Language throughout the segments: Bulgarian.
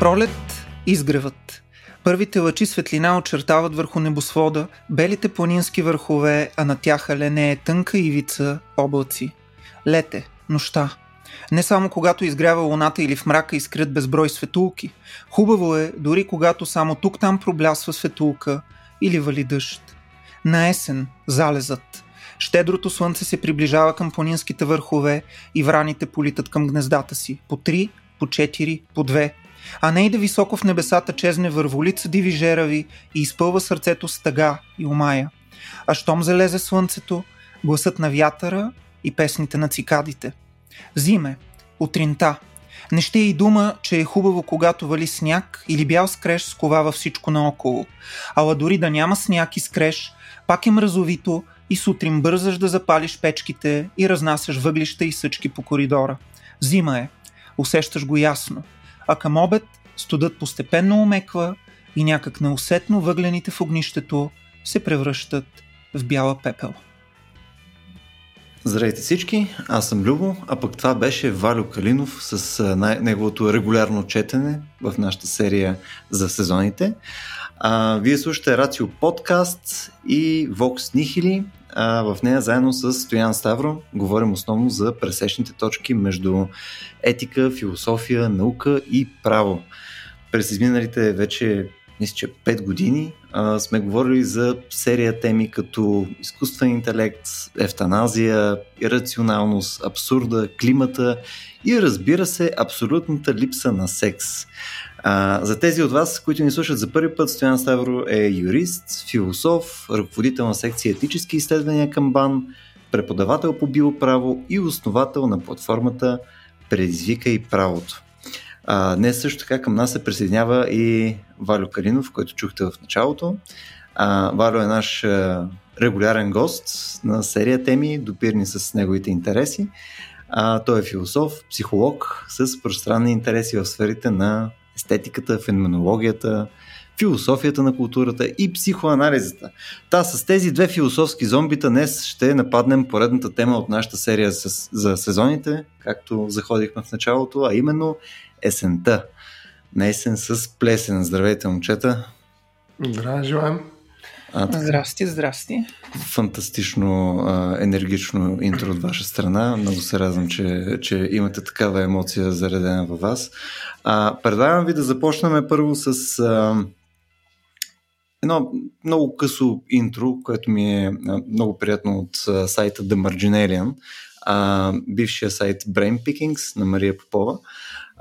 Пролет изгревът. Първите лъчи светлина очертават върху небосвода белите планински върхове, а на тях е тънка ивица, облаци. Лете, нощта. Не само когато изгрява луната или в мрака изкрят безброй светулки. Хубаво е, дори когато само тук-там проблясва светулка или вали дъжд. На есен, залезът. Щедрото слънце се приближава към планинските върхове и враните политат към гнездата си. По три, по четири, по две – а не и да високо в небесата чезне върволица диви жерави и изпълва сърцето с тъга и умая. А щом залезе слънцето, гласът на вятъра и песните на цикадите. Зиме, утринта. Не ще и дума, че е хубаво, когато вали сняг или бял скреш сковава всичко наоколо. Ала дори да няма сняг и скреш, пак е мразовито и сутрин бързаш да запалиш печките и разнасяш въглища и съчки по коридора. Зима е. Усещаш го ясно – а към обед студът постепенно омеква и някак неусетно въглените в огнището се превръщат в бяла пепел. Здравейте всички, аз съм Любо, а пък това беше Валю Калинов с най- неговото регулярно четене в нашата серия за сезоните. А, вие слушате Рацио подкаст и Vox Nihili, в нея заедно с Стоян Ставро говорим основно за пресечните точки между етика, философия, наука и право. През изминалите вече мисля, че 5 години а, сме говорили за серия теми като изкуствен интелект, ефтаназия, ирационалност, абсурда, климата и разбира се абсолютната липса на секс. А, за тези от вас, които ни слушат за първи път, Стоян Ставро е юрист, философ, ръководител на секция етически изследвания към БАН, преподавател по биоправо и основател на платформата Предизвика и правото. А, днес също така към нас се присъединява и Валю Калинов, който чухте в началото. А, Валю е наш а, регулярен гост на серия теми, допирни с неговите интереси. А, той е философ, психолог с пространни интереси в сферите на естетиката, феноменологията, философията на културата и психоанализата. Та с тези две философски зомбита днес ще нападнем поредната тема от нашата серия за сезоните, както заходихме в началото, а именно есента. На есен с плесен. Здравейте, момчета! Здравей, желаем! А, здрасти, здрасти. Фантастично а, енергично интро от ваша страна. Много се радвам, че, че имате такава емоция заредена във вас. А, предлагам ви да започнем първо с а, едно много късо интро, което ми е много приятно от а, сайта The Marginalian, а, бившия сайт Brain Pickings на Мария Попова.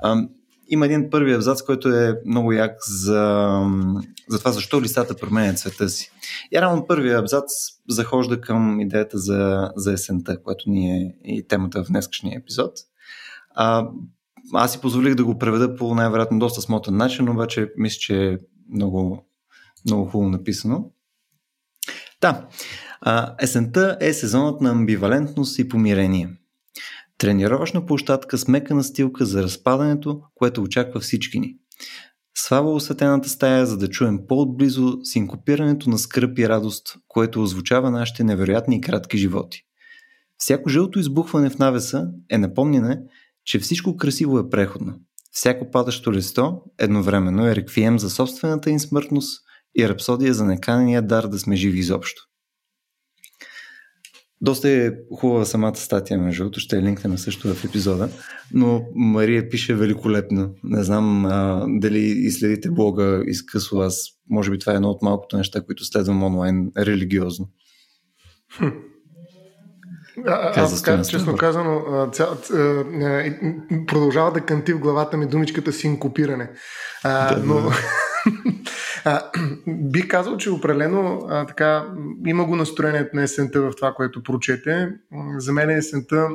А, има един първи абзац, който е много як за, за това защо листата променят цвета си. И рано първият абзац захожда към идеята за, за есента, която ни е и темата в днескашния епизод. А, аз си позволих да го преведа по най-вероятно доста смотен начин, обаче мисля, че е много, много хубаво написано. Да, есента е сезонът на амбивалентност и помирение – Тренировъчна площадка с мека настилка за разпадането, което очаква всички ни. Слава осветената стая, за да чуем по-отблизо синкопирането на скръп и радост, което озвучава нашите невероятни и кратки животи. Всяко жълто избухване в навеса е напомняне, че всичко красиво е преходно. Всяко падащо листо едновременно е реквием за собствената им смъртност и рапсодия за неканения дар да сме живи изобщо. Доста е хубава самата статия, между другото, ще е линкнем също в епизода, но Мария пише великолепно. Не знам а, дали изследите блога изкъсо аз. Може би това е едно от малкото неща, които следвам онлайн религиозно. Хм. А, аз, аз честно казано, ця, ця, продължава да канти в главата ми думичката синкопиране. А, да, но... Да. А, би казал, че определено а, така, има го настроението на есента в това, което прочете. За мен есента,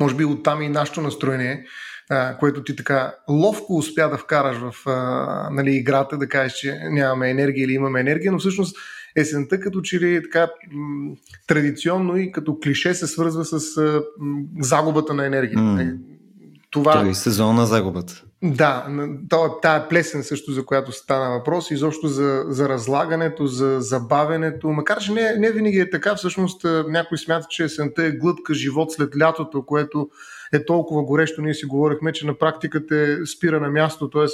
може би оттам и нашето настроение, а, което ти така ловко успя да вкараш в а, нали, играта, да кажеш, че нямаме енергия или имаме енергия, но всъщност есента като че ли така м- традиционно и като клише се свързва с а, м- загубата на енергия. Mm. Това... Той е сезон на загубата. Да, тая плесен също, за която стана въпрос, изобщо за, за разлагането, за забавенето, макар че не, не винаги е така, всъщност някой смята, че есента е глътка живот след лятото, което е толкова горещо. Ние си говорихме, че на практика те спира на място, т.е.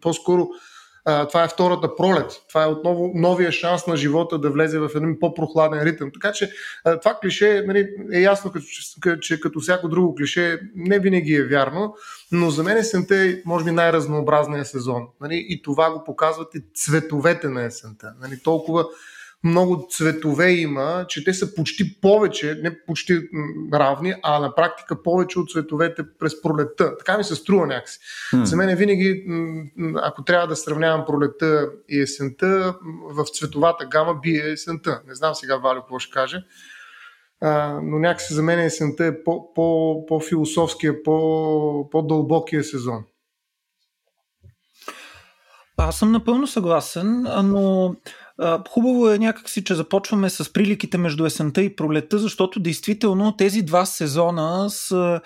по-скоро това е втората пролет. Това е отново новия шанс на живота да влезе в един по-прохладен ритъм. Така че това клише нали, е ясно, че, че като всяко друго клише не винаги е вярно, но за мен есента е може би най-разнообразният сезон. Нали, и това го показват и цветовете на есента. Нали, толкова много цветове има, че те са почти повече, не почти равни, а на практика повече от цветовете през пролетта. Така ми се струва някакси. Hmm. За мен е винаги, ако трябва да сравнявам пролетта и есента, в цветовата гама бие есента. Не знам сега Валю какво ще каже. А, но някакси за мен есента е по, по, по-философския, по, по-дълбокия сезон. Аз съм напълно съгласен, но Хубаво е някакси, че започваме с приликите между есента и пролета, защото действително тези два сезона са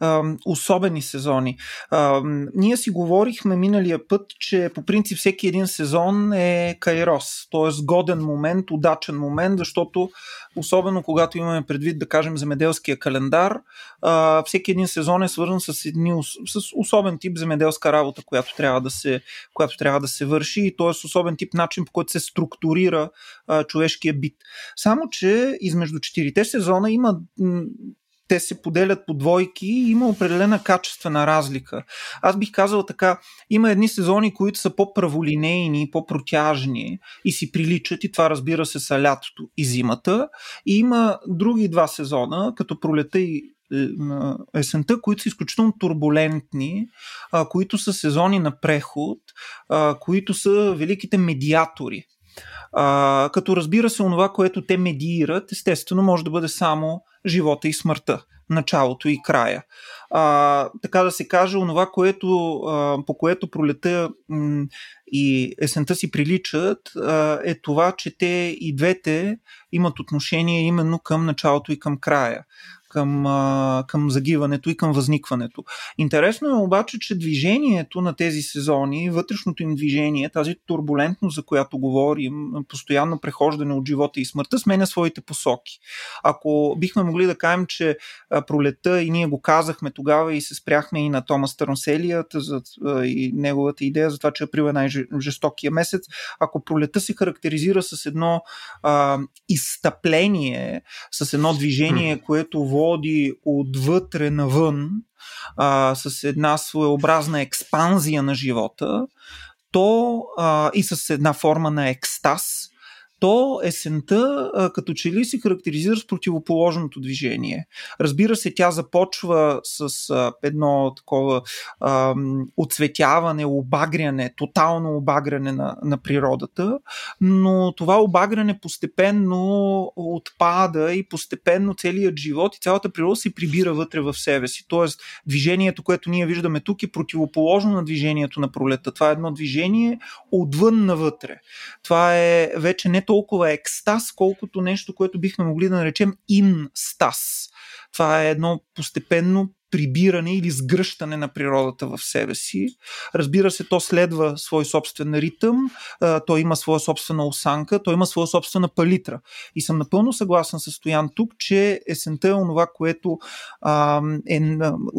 а, особени сезони. А, ние си говорихме миналия път, че по принцип всеки един сезон е кайрос, т.е. годен момент, удачен момент, защото особено когато имаме предвид, да кажем, земеделския календар, всеки един сезон е свързан с, едни, с особен тип земеделска работа, която трябва да се, която трябва да се върши и т.е. особен тип начин, по който се структурира а, човешкия бит. Само, че измежду четирите сезона има те се поделят по двойки и има определена качествена разлика. Аз бих казал така, има едни сезони, които са по-праволинейни, по-протяжни и си приличат и това разбира се са лятото и зимата. И има други два сезона, като пролета и есента, които са изключително турбулентни, които са сезони на преход, които са великите медиатори. като разбира се, онова, което те медиират, естествено, може да бъде само живота и смъртта, началото и края. А, така да се каже, онова, което, а, по което пролета м- и есента си приличат, а, е това, че те и двете имат отношение именно към началото и към края към, а, към загиването и към възникването. Интересно е обаче, че движението на тези сезони, вътрешното им движение, тази турбулентност, за която говорим, постоянно прехождане от живота и смъртта, сменя своите посоки. Ако бихме могли да кажем, че пролета и ние го казахме тогава и се спряхме и на Томас Търнселията за, и неговата идея за това, че април е най-жестокия месец, ако пролета се характеризира с едно а, изтъпление, с едно движение, което води отвътре навън а, с една своеобразна експанзия на живота, то а, и с една форма на екстаз, то есента като че ли се характеризира с противоположното движение. Разбира се, тя започва с едно такова оцветяване, обагряне, тотално обагряне на, на природата, но това обагряне постепенно отпада и постепенно целият живот и цялата природа се прибира вътре в себе си. Тоест, движението, което ние виждаме тук е противоположно на движението на пролета. Това е едно движение отвън навътре. Това е вече не толкова екстаз, колкото нещо, което бихме могли да наречем инстаз. Това е едно постепенно прибиране или сгръщане на природата в себе си. Разбира се, то следва свой собствен ритъм, той има своя собствена осанка, той има своя собствена палитра. И съм напълно съгласен с Стоян тук, че есента е онова, което е,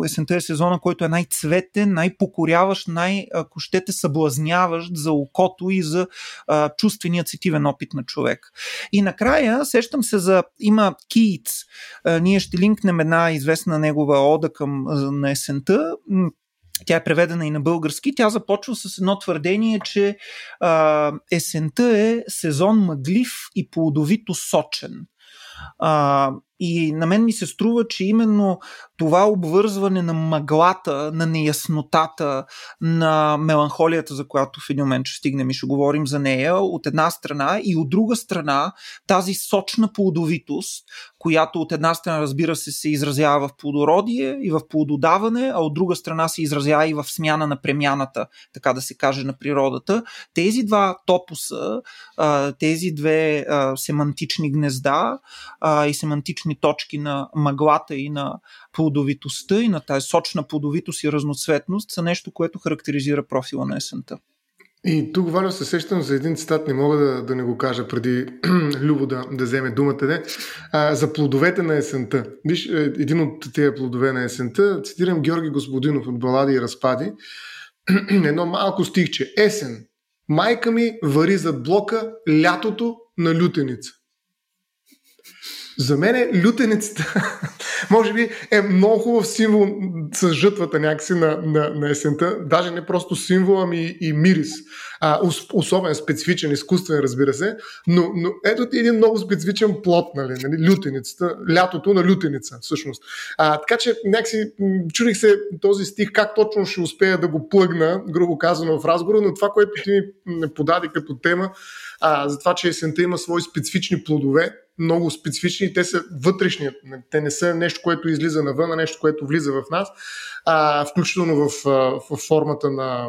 есента е сезона, който е най-цветен, най-покоряващ, най- ако щете, съблазняващ за окото и за чувствения цитивен опит на човек. И накрая сещам се за има Киц. Ние ще линкнем една известна негова ода към към на есента. Тя е преведена и на български. Тя започва с едно твърдение, че а, есента е сезон мъглив и плодовито сочен. А, и на мен ми се струва, че именно това обвързване на мъглата, на неяснотата, на меланхолията, за която в един момент ще стигнем и ще говорим за нея, от една страна, и от друга страна тази сочна плодовитост, която от една страна, разбира се, се изразява в плодородие и в плододаване, а от друга страна се изразява и в смяна на премяната, така да се каже, на природата. Тези два топуса, тези две семантични гнезда и семантични критични точки на мъглата и на плодовитостта и на тази сочна плодовитост и разноцветност са нещо, което характеризира профила на есента. И тук, Валя, се сещам за един цитат, не мога да, да не го кажа преди Любо да, да вземе думата, не? А, за плодовете на есента. Виж, е, един от тези плодове на есента, цитирам Георги Господинов от Балади и разпади, едно малко стихче. Есен. Майка ми вари зад блока лятото на лютеница. За мен е лютеницата, може би, е много хубав символ с жътвата някакси на, на, на есента. Даже не просто символ, ами и мирис. А, особен, специфичен, изкуствен, разбира се. Но, но ето ти един много специфичен плод, нали, нали, лютеницата, лятото на лютеница, всъщност. А, така че някакси чудих се този стих, как точно ще успея да го плъгна, грубо казано в разговора, но това, което ти ми подаде като тема, а, за това, че есента има свои специфични плодове, много специфични, те са вътрешни, те не са нещо, което излиза навън, а нещо, което влиза в нас, а, включително в, в формата на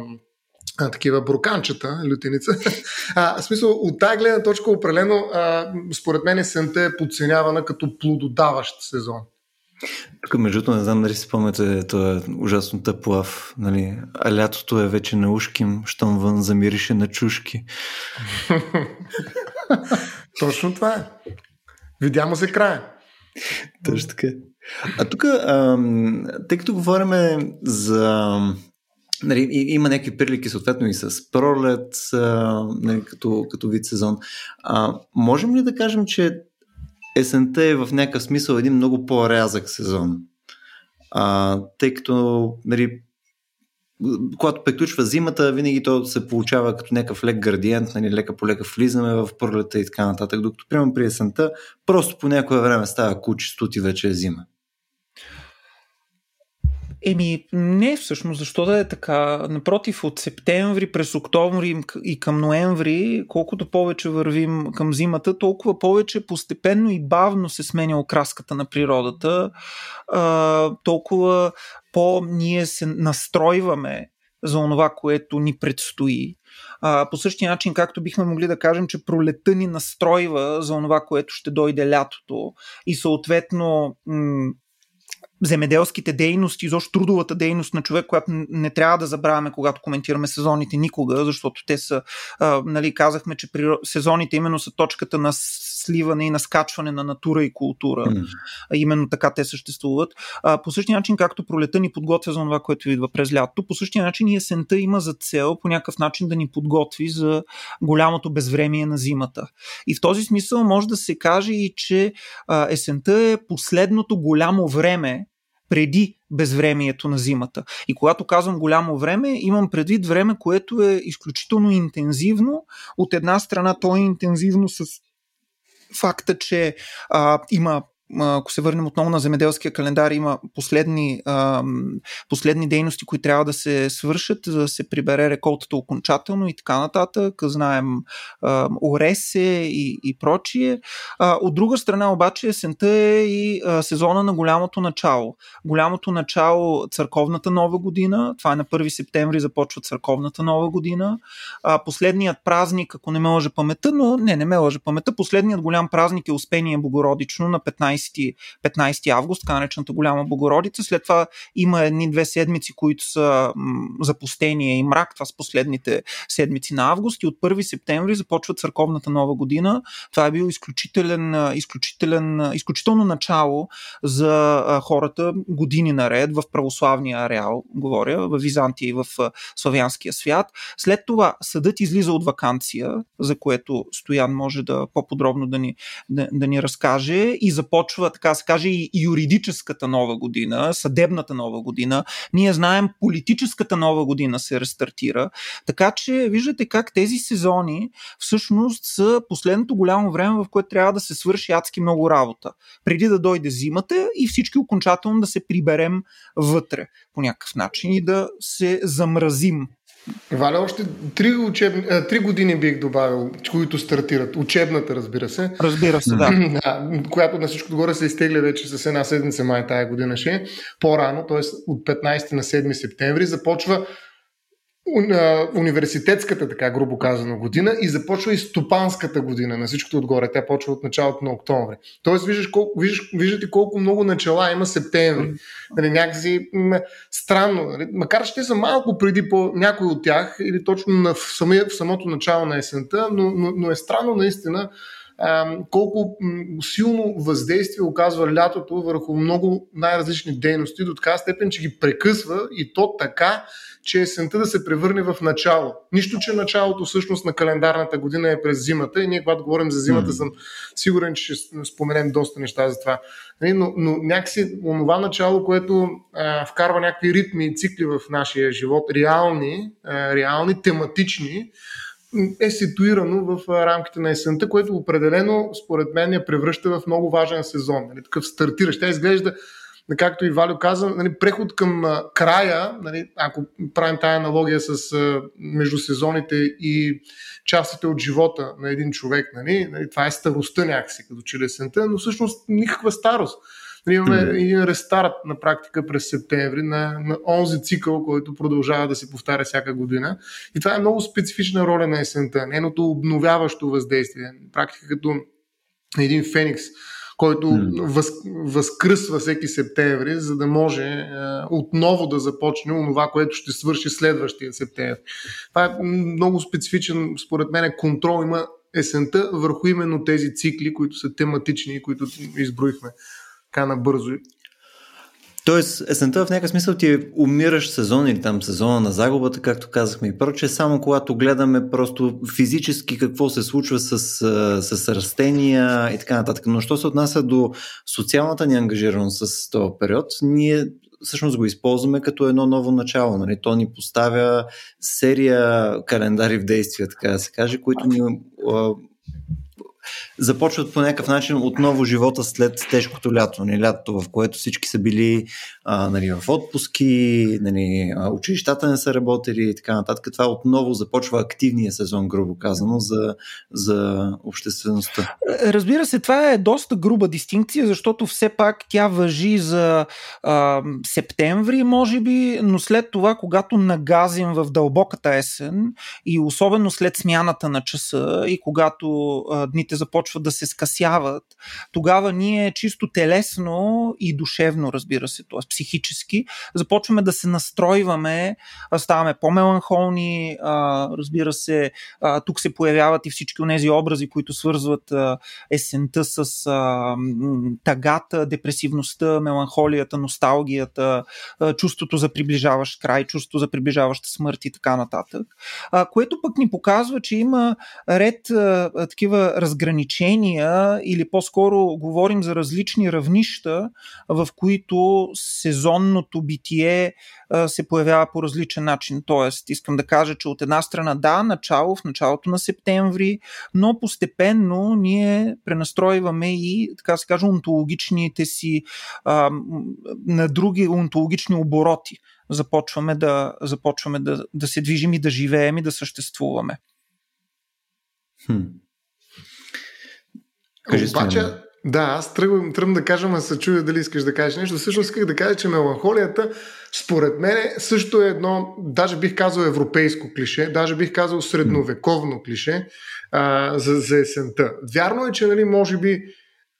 а, такива броканчета, лютеница. А, в смисъл, от тази гледна точка определено, а, според мен есента е подценявана като плододаващ сезон. Тук, между другото, не знам дали си спомняте, това е ужасно тъплав, нали? а лятото е вече на ушким, щом вън замирише на чушки. Точно това е. Видя му се края. Точно така. А тук, тъй като говорим за Нали, има някакви прилики съответно и с пролет, а, нали, като, като вид сезон. А, можем ли да кажем, че есента е в някакъв смисъл един много по-рязък сезон? А, тъй като нали, когато приключва зимата, винаги то се получава като някакъв лек градиент, нали, лека по лека влизаме в пролета и така нататък, докато примерно при есента просто по някое време става куче, и вече е зима. Еми, не всъщност, защо да е така? Напротив, от септември през октомври и към ноември, колкото повече вървим към зимата, толкова повече постепенно и бавно се сменя окраската на природата, а, толкова по-ние се настройваме за онова, което ни предстои. А, по същия начин, както бихме могли да кажем, че пролета ни настройва за онова, което ще дойде лятото и съответно м- земеделските дейности, изобщо трудовата дейност на човек, която не трябва да забравяме, когато коментираме сезоните никога, защото те са, а, нали, казахме, че при сезоните именно са точката на сливане и на скачване на натура и култура. Mm. Именно така те съществуват. А, по същия начин, както пролета ни подготвя за това, което идва през лятото, по същия начин и есента има за цел по някакъв начин да ни подготви за голямото безвремие на зимата. И в този смисъл може да се каже и, че а, есента е последното голямо време, преди безвремието на зимата. И когато казвам голямо време, имам предвид време, което е изключително интензивно. От една страна то е интензивно с факта, че а, има ако се върнем отново на земеделския календар, има последни, последни дейности, които трябва да се свършат, за да се прибере реколтата окончателно и така нататък. Знаем оресе и, и прочие. От друга страна обаче есента е и сезона на голямото начало. Голямото начало църковната нова година, това е на 1 септември започва църковната нова година. Последният празник, ако не ме лъжа памета, но не, не ме лъжа памета, последният голям празник е Успение Богородично на 15 15, 15 август, така наречената голяма Богородица. След това има едни-две седмици, които са запустение и мрак. Това са последните седмици на август. И от 1 септември започва църковната нова година. Това е бил изключителен, изключителен, изключително начало за хората години наред в православния ареал, говоря, в Византия и в славянския свят. След това съдът излиза от вакансия, за което Стоян може да по-подробно да ни, да, да ни разкаже и започва започва, така се каже, и юридическата нова година, съдебната нова година. Ние знаем, политическата нова година се рестартира. Така че виждате как тези сезони всъщност са последното голямо време, в което трябва да се свърши адски много работа. Преди да дойде зимата и всички окончателно да се приберем вътре по някакъв начин и да се замразим Валя, още три, учеб... три години бих добавил, които стартират. Учебната, разбира се. Разбира се, да. да която на всичко отгоре се изтегля вече с една седмица май тая година ще. По-рано, т.е. от 15 на 7 септември, започва университетската, така грубо казано, година и започва и стопанската година на всичкото отгоре. Тя почва от началото на октомври. Тоест, виждаш колко, виждаш, виждате колко много начала има септември. Нали, някакси м- странно. Нали, макар те са малко преди по някой от тях или точно на, в, самия, в самото начало на есента, но, но, но е странно наистина колко силно въздействие оказва лятото върху много най-различни дейности, до така степен, че ги прекъсва и то така, че есента да се превърне в начало. Нищо, че началото всъщност на календарната година е през зимата и ние когато говорим за зимата съм сигурен, че ще споменем доста неща за това. Нали, но, но някакси онова начало, което а, вкарва някакви ритми и цикли в нашия живот, реални, а, реални, тематични, е ситуирано в рамките на есента, което определено, според мен, я превръща в много важен сезон. Нали, такъв стартиращ. Тя изглежда, както и Валю каза, нали, преход към края, нали, ако правим тая аналогия с между сезоните и частите от живота на един човек. Нали, нали, това е старостта някакси, като че есента, но всъщност никаква старост. Нали, имаме един рестарт на практика през септември на, на онзи цикъл, който продължава да се повтаря всяка година. И това е много специфична роля на есента, нейното обновяващо въздействие. Практика като един феникс, който mm. въз, възкръсва всеки септември, за да може е, отново да започне онова, което ще свърши следващия септември. Това е много специфичен, според мен, контрол има есента върху именно тези цикли, които са тематични, които изброихме така набързо. Тоест, есента в някакъв смисъл ти е умираш сезон или там сезона на загубата, както казахме и проче, само когато гледаме просто физически какво се случва с, с растения и така нататък. Но що се отнася до социалната ни ангажираност с този период, ние всъщност го използваме като едно ново начало. Нали? То ни поставя серия календари в действие, така да се каже, които ни започват по някакъв начин отново живота след тежкото лято. Нали, лятото, в което всички са били а, нали, в отпуски, нали, училищата не са работили и така нататък. Това отново започва активния сезон, грубо казано, за, за обществеността. Разбира се, това е доста груба дистинкция, защото все пак тя въжи за а, септември, може би, но след това, когато нагазим в дълбоката есен и особено след смяната на часа и когато а, дните започват да се скъсяват, тогава ние чисто телесно и душевно, разбира се, т.е. психически, започваме да се настройваме, ставаме по-меланхолни, разбира се, тук се появяват и всички от тези образи, които свързват есента с тагата, депресивността, меланхолията, носталгията, чувството за приближаващ край, чувството за приближаваща смърт и така нататък, което пък ни показва, че има ред такива разграничения или по-скоро говорим за различни равнища, в които сезонното битие се появява по различен начин. Тоест, искам да кажа, че от една страна да, начало, в началото на септември, но постепенно ние пренастройваме и, така се каже, онтологичните си а, на други онтологични обороти. Започваме, да, започваме да, да се движим и да живеем и да съществуваме. Хм. Кажи Обаче, да, аз тръгвам, тръгвам да кажа, а се чуя дали искаш да кажеш нещо. Всъщност исках да кажа, че меланхолията, според мен, също е едно, даже бих казал европейско клише, даже бих казал средновековно клише а, за, за есента. Вярно е, че, нали, може би,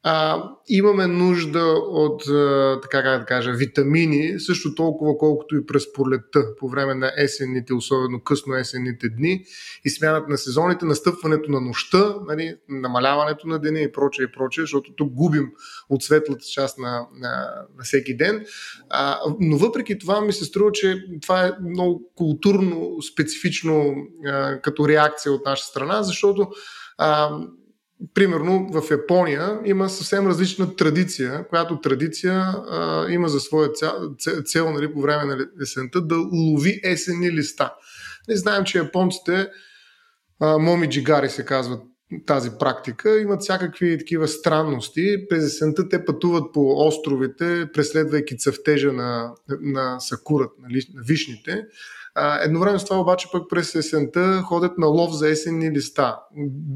а, имаме нужда от, а, така как да кажа, витамини, също толкова колкото и през пролетта, по време на есенните, особено късно есенните дни и смяната на сезоните, настъпването на нощта, нали, намаляването на деня и прочее и прочее, защото тук губим от светлата част на, на, на всеки ден. А, но въпреки това ми се струва, че това е много културно специфично а, като реакция от наша страна, защото а, примерно в Япония има съвсем различна традиция, която традиция а, има за своя цел, цел нали, по време на есента да лови есенни листа. Не знаем, че японците, моми джигари се казват тази практика, имат всякакви такива странности. През есента те пътуват по островите, преследвайки цъфтежа на, на сакурат, на, на вишните а, едновременно с това обаче пък през есента ходят на лов за есенни листа.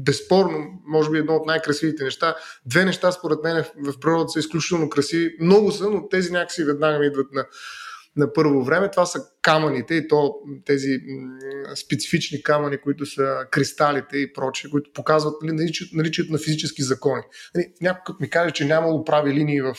Безспорно, може би едно от най-красивите неща. Две неща според мен в природата са изключително красиви. Много са, но тези някакси веднага ми идват на, на първо време. Това са камъните и то тези специфични камъни, които са кристалите и прочие, които показват нали, наличието на физически закони. Нали, някой ми каже, че нямало прави линии в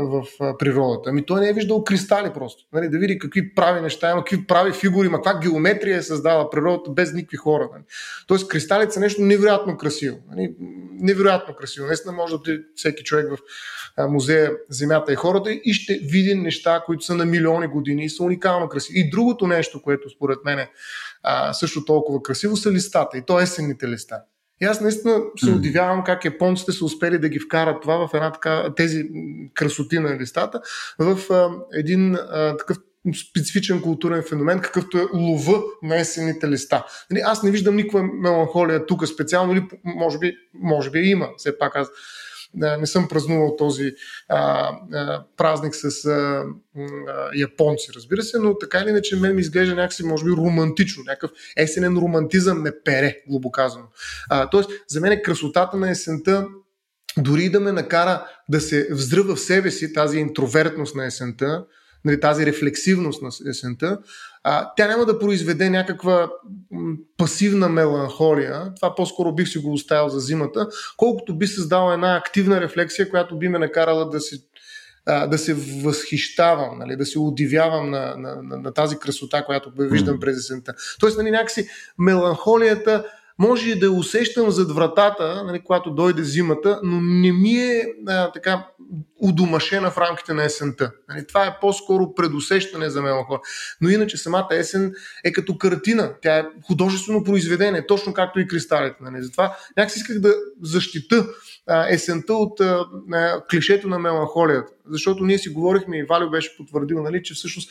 в природата. Ами той не е виждал кристали просто. Нали, да види какви прави неща има, какви прави фигури има, каква геометрия е създала природата без никакви хора. Нали. Тоест кристалите са нещо невероятно красиво. Нали, невероятно красиво. Наистина може да отиде всеки човек в музея Земята и хората и ще види неща, които са на милиони години и са уникално красиви. И другото нещо, което според мен е също толкова красиво, са листата. И то есенните листа. И аз наистина се удивявам как японците са успели да ги вкарат това в една така, тези красоти на листата в а, един а, такъв специфичен културен феномен, какъвто е лова на есените листа. Нали, аз не виждам никаква меланхолия тук специално, или може би, може би има. Все пак аз не съм празнувал този а, а, празник с а, а, японци, разбира се, но така или иначе мен ми изглежда някакси, може би, романтично, някакъв есенен романтизъм ме пере, глубоко казано. А, тоест, за мен е красотата на есента дори да ме накара да се взръва в себе си тази интровертност на есента, нали, тази рефлексивност на есента, а, тя няма да произведе някаква пасивна меланхолия, това по-скоро бих си го оставил за зимата, колкото би създала една активна рефлексия, която би ме накарала да се да се възхищавам, нали, да се удивявам на, на, на, на тази красота, която виждам през есента. Тоест, нали, някакси меланхолията може и да усещам зад вратата, нали, когато дойде зимата, но не ми е а, така удомашена в рамките на есента. Нали, това е по-скоро предусещане за меланхолия. Но иначе самата есен е като картина. Тя е художествено произведение, точно както и кристалите. Нали. Затова някакси исках да защита есента от а, клишето на меланхолията. Защото ние си говорихме и Валио беше потвърдил, нали, че всъщност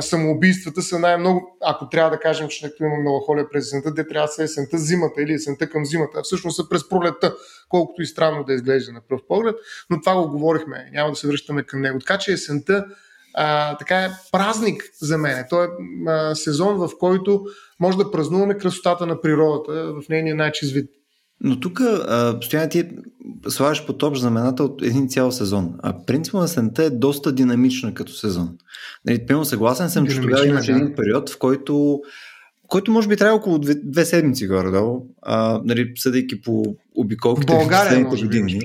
самоубийствата са най-много, ако трябва да кажем, че някой има меланхолия през есента, те трябва да са есента зимата или есента към зимата, а всъщност са през пролетта, колкото и странно да изглежда на пръв поглед, но това го говорихме, няма да се връщаме към него. Така че есента а, така е празник за мен. Той е а, сезон, в който може да празнуваме красотата на природата в нейния най-чист вид. Но тук постоянно ти слагаш под общ знамената от един цял сезон. А принципно на сента е доста динамична като сезон. Нали, пълно съгласен съм, че тогава имаше един период, в който който може би трябва около две, две седмици горе-долу, а, нали, съдейки по обиколките в в години.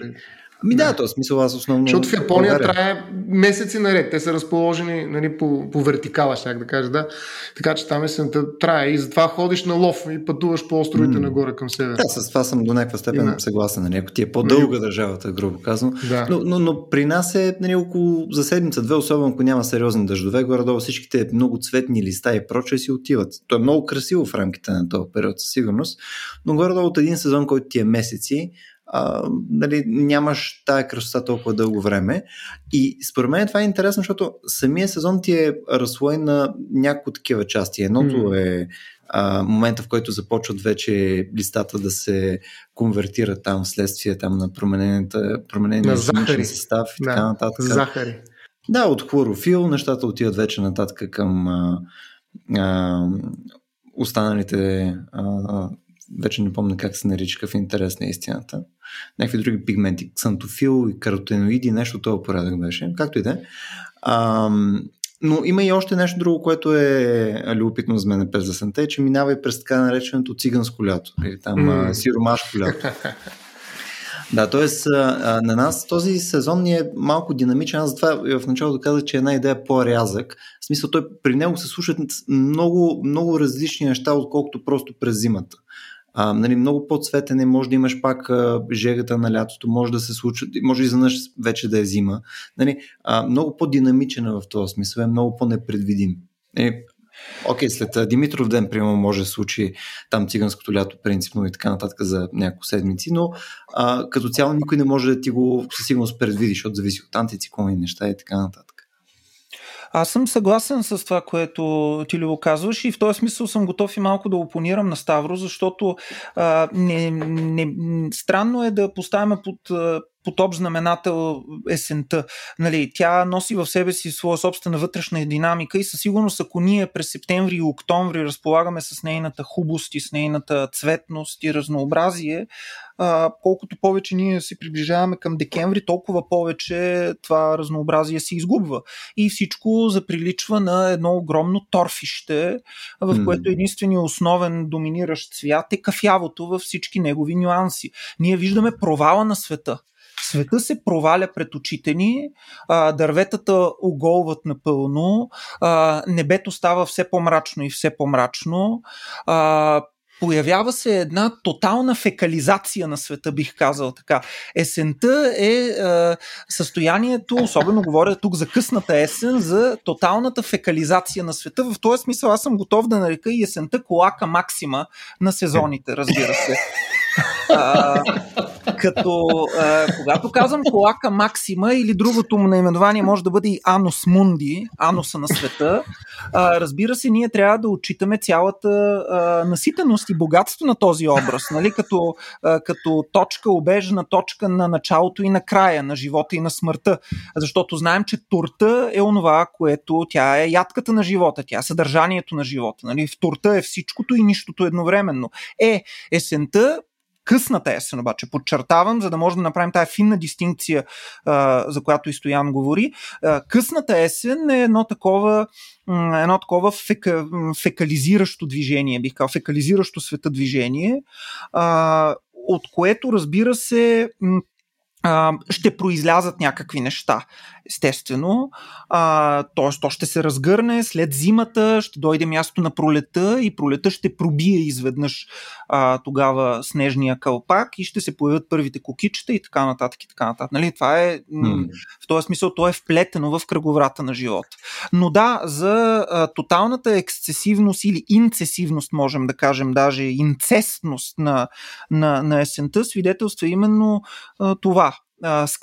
Ми да, то смисъл аз основно. Защото в Япония България. трае месеци наред. Те са разположени нали, по, по вертикала, ще да кажа, да. Така че там есента трае и затова ходиш на лов и пътуваш по островите mm. нагоре към север. Да, с това съм до някаква степен да. съгласен. Нали, ако ти е по-дълга нали... държавата, грубо казвам. Да. Но, но, но, при нас е нали, около за седмица-две, особено ако няма сериозни дъждове, горе-долу всичките много цветни листа и прочее си отиват. То е много красиво в рамките на този период, със сигурност, но горе-долу от един сезон, който ти е месеци, а, нали, нямаш тая красота толкова дълго време. И според мен това е интересно, защото самия сезон ти е разслоен на няколко такива части. Едното mm. е а, момента, в който започват вече листата да се конвертират там вследствие там на променения състав и да, така нататък. Захари. Да, от хлорофил нещата отиват вече нататък към а, а, останалите а, вече не помня как се нарича в интерес на истината. Някакви други пигменти, ксантофил и каротеноиди, нещо този порядък беше. Както и да е. Но има и още нещо друго, което е любопитно за мен през засента, е, че минава и през така нареченото циганско лято, или там mm. сиромашко лято. Да, т.е. на нас този сезон ни е малко динамичен. Аз затова в началото казах, че една идея е по-рязък. В смисъл, той при него се слушат много, много различни неща, отколкото просто през зимата. А, нали, много по-цветен е, може да имаш пак а, жегата на лятото, може да се случи, може изведнъж вече да е зима. Нали, а, много по-динамичен е в този смисъл, е много по-непредвидим. Е, Окей, okay, след Димитров ден, примерно, може да случи там циганското лято, принципно и така нататък за няколко седмици, но а, като цяло никой не може да ти го със сигурност предвиди, защото зависи от антициклони неща и така нататък. Аз съм съгласен с това, което ти Любо казваш и в този смисъл съм готов и малко да опонирам на Ставро, защото а, не, не, странно е да поставяме под под общ знаменател есента. Нали, тя носи в себе си своя собствена вътрешна динамика и със сигурност, ако ние през септември и октомври разполагаме с нейната хубост и с нейната цветност и разнообразие, а, колкото повече ние се приближаваме към декември, толкова повече това разнообразие се изгубва. И всичко заприличва на едно огромно торфище, в което единственият основен доминиращ цвят е кафявото във всички негови нюанси. Ние виждаме провала на света. Света се проваля пред очите ни, а, дърветата оголват напълно, а, небето става все по-мрачно и все по-мрачно, а, появява се една тотална фекализация на света, бих казал така. Есента е, е състоянието, особено говоря тук за късната есен, за тоталната фекализация на света. В този смисъл аз съм готов да нарека и есента колака максима на сезоните, разбира се. Като а, когато казвам колака максима или другото му наименование може да бъде и анус мунди, ануса на света, а, разбира се, ние трябва да отчитаме цялата а, наситеност и богатство на този образ, нали? като, а, като точка, обежна точка на началото и на края на живота и на смъртта. Защото знаем, че турта е онова, което тя е ядката на живота, тя е съдържанието на живота. Нали? В турта е всичкото и нищото едновременно. Е, есента късната есен обаче, подчертавам, за да можем да направим тази финна дистинкция, за която и Стоян говори. късната есен е едно такова едно такова фека, фекализиращо движение, бих казал, фекализиращо света движение, от което, разбира се, ще произлязат някакви неща естествено. А, т.е. то ще се разгърне след зимата, ще дойде място на пролета и пролета ще пробие изведнъж а, тогава снежния кълпак и ще се появят първите кокичета и така нататък и така нататък. Нали? Това е, mm. в този смисъл, то е вплетено в кръговрата на живота. Но да, за а, тоталната ексцесивност или инцесивност, можем да кажем, даже инцестност на, на, на есента, свидетелства именно а, това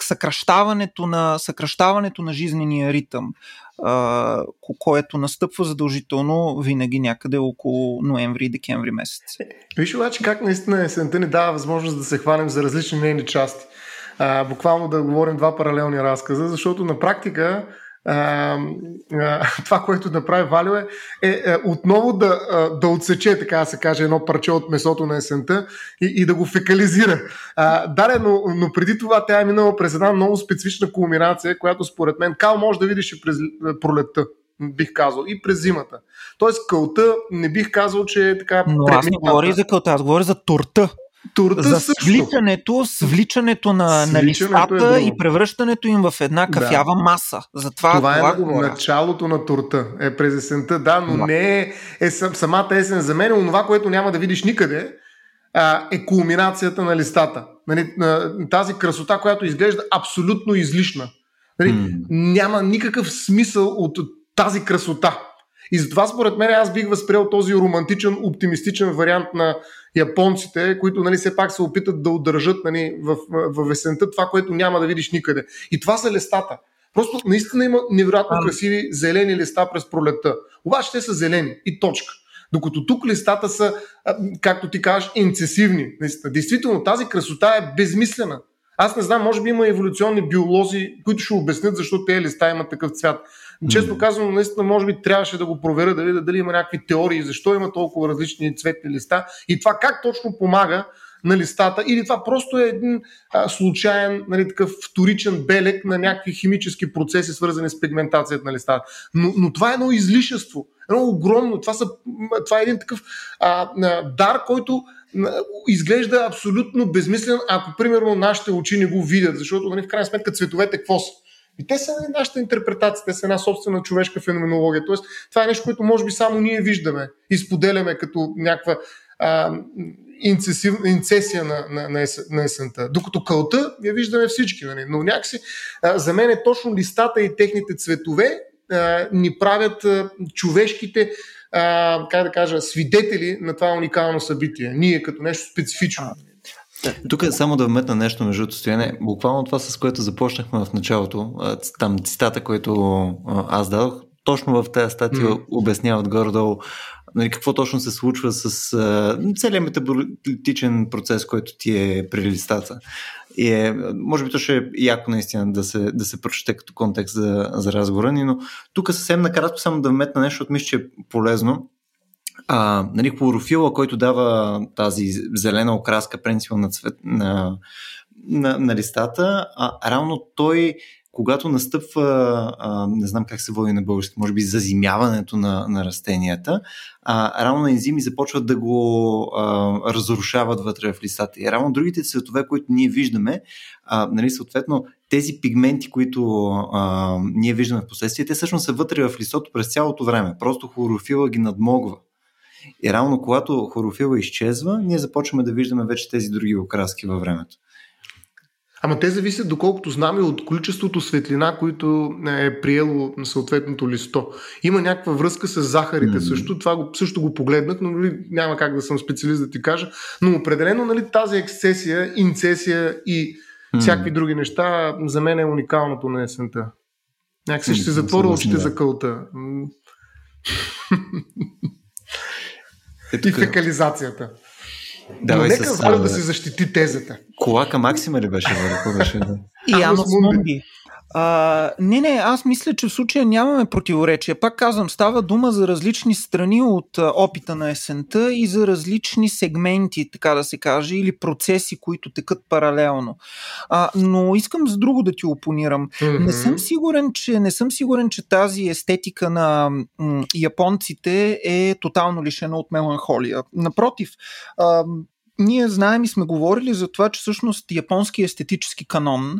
съкръщаването на, съкръщаването на жизнения ритъм, а, което настъпва задължително винаги някъде около ноември и декември месец. Виж обаче как наистина есента ни дава възможност да се хванем за различни нейни части. А, буквално да говорим два паралелни разказа, защото на практика а, а, това, което направи Валио е, е, е отново да, да отсече, така да се каже, едно парче от месото на есента и, и да го фекализира. А, да, но, но преди това тя е минала през една много специфична кулминация, която според мен Кал може да видиш и през пролетта бих казал, и през зимата. Тоест кълта не бих казал, че е така... Но аз не говоря за кълта, аз говоря за турта. Турта за свличането, свличането на, на листата е и превръщането им в една кафява да. маса. Затова това, това е говоря. началото на турта. Е през есента, да, но да. не е, е самата есен за мен. Онова, което няма да видиш никъде, а, е кулминацията на листата. Нали, тази красота, която изглежда абсолютно излишна. Нали, mm. Няма никакъв смисъл от тази красота. И затова според мен аз бих възприел този романтичен, оптимистичен вариант на японците, които нали, все пак се опитат да удържат нали, в, в, в есента това, което няма да видиш никъде. И това са листата. Просто наистина има невероятно красиви зелени листа през пролетта. Обаче те са зелени и точка. Докато тук листата са, както ти кажеш, инцесивни. Действително, тази красота е безмислена. Аз не знам, може би има еволюционни биолози, които ще обяснят защо тези листа имат такъв цвят. Често казвам, наистина, може би трябваше да го проверя, да видя дали има някакви теории, защо има толкова различни цветни листа и това как точно помага на листата, или това просто е един а, случайен, нали, такъв вторичен белег на някакви химически процеси, свързани с пигментацията на листата. Но, но това е едно излишество, едно огромно. Това, са, това е един такъв а, дар, който изглежда абсолютно безмислен, ако примерно нашите очи не го видят, защото нали, в крайна сметка цветовете какво са? И те са нашата интерпретация, те са една собствена човешка феноменология. Тоест, това е нещо, което може би само ние виждаме и споделяме като някаква а, инцесив, инцесия на, на, на, ес, на есента. Докато кълта я виждаме всички. Нали? Но някакси а, за мен е точно листата и техните цветове а, ни правят а, човешките а, как да кажа, свидетели на това уникално събитие. Ние като нещо специфично. Тук само да вметна нещо между стояне. Буквално това, с което започнахме в началото, там цитата, който аз дадох, точно в тази статия mm. обясняват горе-долу нали, какво точно се случва с а, целият метаболитичен процес, който ти е при листата. И е, може би то ще е яко наистина да се, да се прочете като контекст за, за разговора ни, но тук съвсем накратко само да вметна нещо, от мисля, че е полезно. А, нали, хлорофила, който дава тази зелена окраска, принципно на, цвет, на, на, на листата, а равно той когато настъпва, а, не знам как се води на български, може би зазимяването на, на растенията, а, равно ензими започват да го а, разрушават вътре в листата. И равно другите цветове, които ние виждаме, а, нали, съответно, тези пигменти, които а, ние виждаме в последствие, те всъщност са вътре в листото през цялото време. Просто хлорофила ги надмогва. И равно когато хлорофила изчезва, ние започваме да виждаме вече тези други окраски във времето. Ама те зависят, доколкото знаме, от количеството светлина, които е приело на съответното листо. Има някаква връзка с захарите mm-hmm. също. Това го, също го погледнах, но нали, няма как да съм специалист да ти кажа. Но определено нали, тази ексцесия, инцесия и mm-hmm. всякакви други неща за мен е уникалното на есента. Някакси ще се затворя очите за кълта. Е, и фекализацията. Да, Но нека с, Валя да се защити тезата. Колака Максима ли беше? Валя? беше да. И Анос Мунди. А, не, не, аз мисля, че в случая нямаме противоречия. Пак казвам, става дума за различни страни от а, опита на есента и за различни сегменти, така да се каже, или процеси, които текат паралелно. А, но искам с друго да ти опонирам. Mm-hmm. Не съм сигурен, че не съм сигурен, че тази естетика на м- японците е тотално лишена от меланхолия. Напротив, а, ние знаем и сме говорили за това, че всъщност японски естетически канон,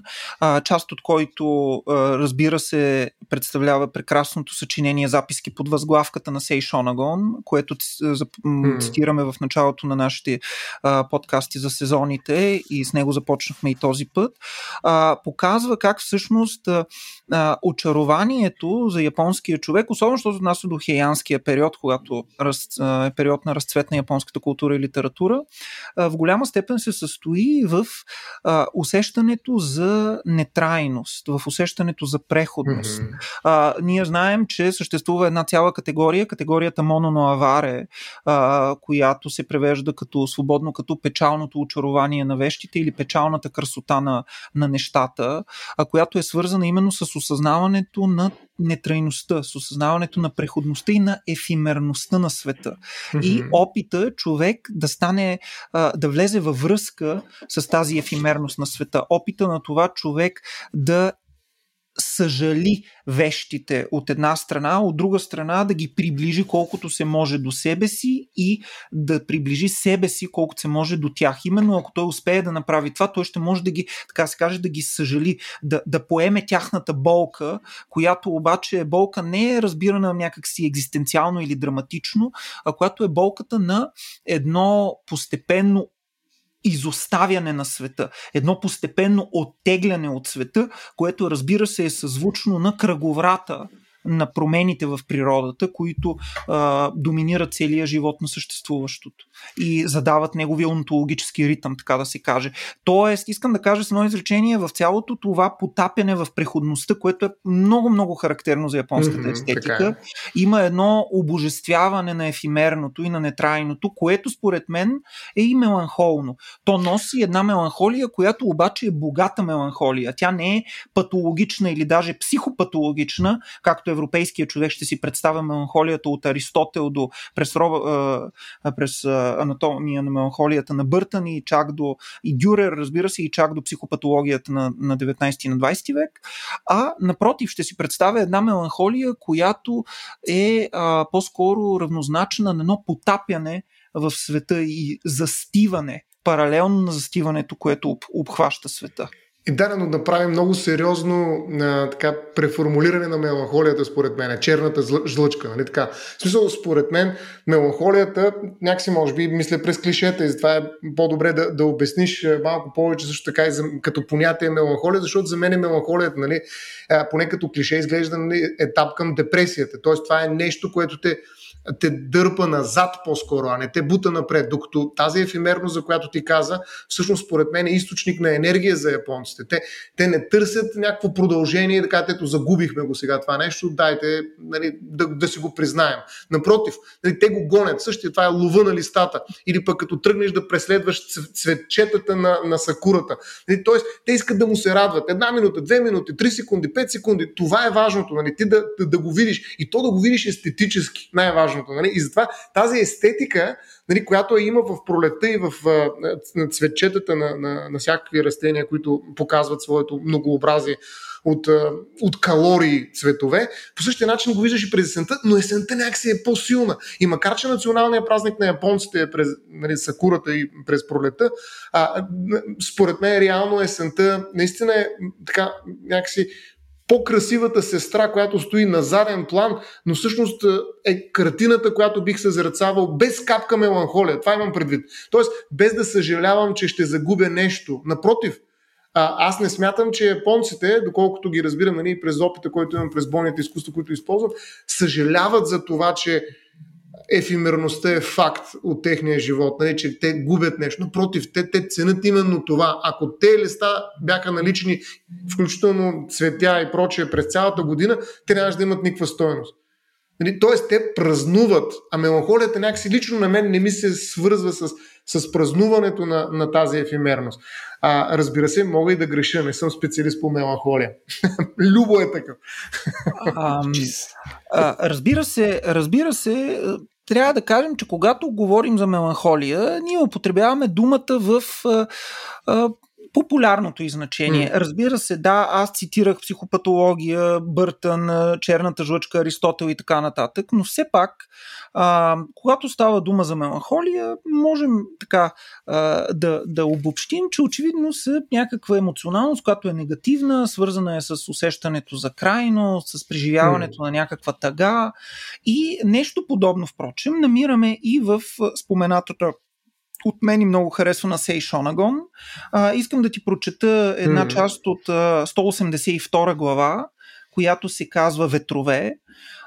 част от който разбира се представлява прекрасното съчинение записки под възглавката на Сей Шонагон, което цитираме в началото на нашите подкасти за сезоните и с него започнахме и този път, показва как всъщност очарованието за японския човек, особено защото отнася до хеянския период, когато е период на разцвет на японската култура и литература, в голяма степен се състои в усещането за нетрайност, в усещането за преходност. Mm-hmm. Ние знаем, че съществува една цяла категория, категорията мононоаваре, която се превежда като свободно като печалното очарование на вещите или печалната красота на, на нещата, която е свързана именно с осъзнаването на нетрайността, с осъзнаването на преходността и на ефимерността на света. Mm-hmm. И опита човек да стане, да влезе във връзка с тази ефимерност на света. Опита на това човек да съжали вещите от една страна, от друга страна да ги приближи колкото се може до себе си и да приближи себе си колкото се може до тях. Именно ако той успее да направи това, той ще може да ги, така се каже, да ги съжали, да, да поеме тяхната болка, която обаче е болка не е разбирана някакси екзистенциално или драматично, а която е болката на едно постепенно изоставяне на света, едно постепенно оттегляне от света, което разбира се е съзвучно на кръговрата на промените в природата, които а, доминират целия живот на съществуващото и задават неговия онтологически ритъм, така да се каже. Тоест, искам да кажа с едно изречение, в цялото това потапяне в преходността, което е много-много характерно за японската mm-hmm, естетика, е. има едно обожествяване на ефимерното и на нетрайното, което според мен е и меланхолно. То носи една меланхолия, която обаче е богата меланхолия. Тя не е патологична или даже психопатологична, както европейския човек ще си представя меланхолията от Аристотел до през, през анатомия на меланхолията на Бъртън и чак до и Дюрер, разбира се, и чак до психопатологията на, на 19 и на 20 век. А напротив, ще си представя една меланхолия, която е а, по-скоро равнозначна на едно потапяне в света и застиване, паралелно на застиването, което обхваща света. И да, но направим много сериозно а, така, преформулиране на меланхолията, според мен, черната жлъчка. Нали така? В смисъл, според мен, меланхолията, някакси може би, мисля през клишета и затова е по-добре да, да обясниш малко повече, също така и за, като понятие меланхолия, защото за мен е меланхолията, нали, а, поне като клише, изглежда нали, етап към депресията. Тоест, това е нещо, което те те дърпа назад по-скоро, а не те бута напред. Докато тази ефемерност, за която ти каза, всъщност според мен е източник на енергия за японците. Те, те не търсят някакво продължение, кажат, ето загубихме го сега това нещо, дайте нали, да, да си го признаем. Напротив, нали, те го гонят. Същия това е лова на листата. Или пък като тръгнеш да преследваш цветчетата на, на сакурата. Нали, тоест, те искат да му се радват. Една минута, две минути, три секунди, пет секунди. Това е важното. Нали, ти да, да, да го видиш. И то да го видиш естетически. Най-важното. Нали? И затова тази естетика, нали, която има в пролета и в а, цветчетата на, на, на всякакви растения, които показват своето многообразие от, от калории цветове. По същия начин го виждаш и през есента, но есента някакси е по-силна. И макар, че националният празник на японците е през нали, Сакурата и през пролета, а, според мен реално есента наистина е така някакси по-красивата сестра, която стои на заден план, но всъщност е картината, която бих се зръцавал без капка меланхолия. Това имам предвид. Тоест, без да съжалявам, че ще загубя нещо. Напротив, аз не смятам, че японците, доколкото ги разбирам нали, през опита, който имам през бойните изкуства, които използват, съжаляват за това, че ефимерността е факт от техния живот, нали, че те губят нещо. Напротив, те, те ценят именно това. Ако те листа бяха налични, включително цветя и прочее през цялата година, те нямаше да имат никаква стоеност. Нали, тоест, те празнуват, а меланхолията някакси лично на мен не ми се свързва с, с празнуването на, на тази ефимерност. А, разбира се, мога и да греша, не съм специалист по меланхолия. Любо е такъв. а, а, разбира се, разбира се, трябва да кажем, че когато говорим за меланхолия, ние употребяваме думата в а, а, популярното и значение. Mm. Разбира се, да, аз цитирах психопатология, Бъртън, черната жлъчка, Аристотел и така нататък, но все пак, а, когато става дума за меланхолия, можем така а, да, да обобщим, че очевидно са някаква емоционалност, която е негативна, свързана е с усещането за крайност, с преживяването mm. на някаква тъга и нещо подобно, впрочем, намираме и в споменатата от мен и много харесва на Сей Шонагон. А, искам да ти прочета една mm. част от а, 182 глава, която се казва Ветрове.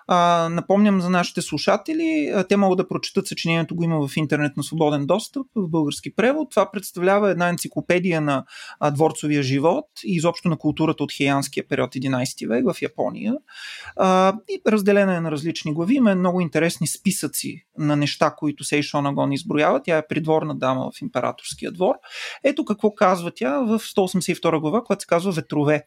А, напомням за нашите слушатели, те могат да прочитат съчинението, го има в интернет на свободен достъп в български превод. Това представлява една енциклопедия на а, дворцовия живот и изобщо на културата от хеянския период 11 век в Япония. А, и разделена е на различни глави. Има много интересни списъци на неща, които Сей Шонагон изброява. Тя е придворна дама в императорския двор. Ето какво казва тя в 182 глава, която се казва Ветрове.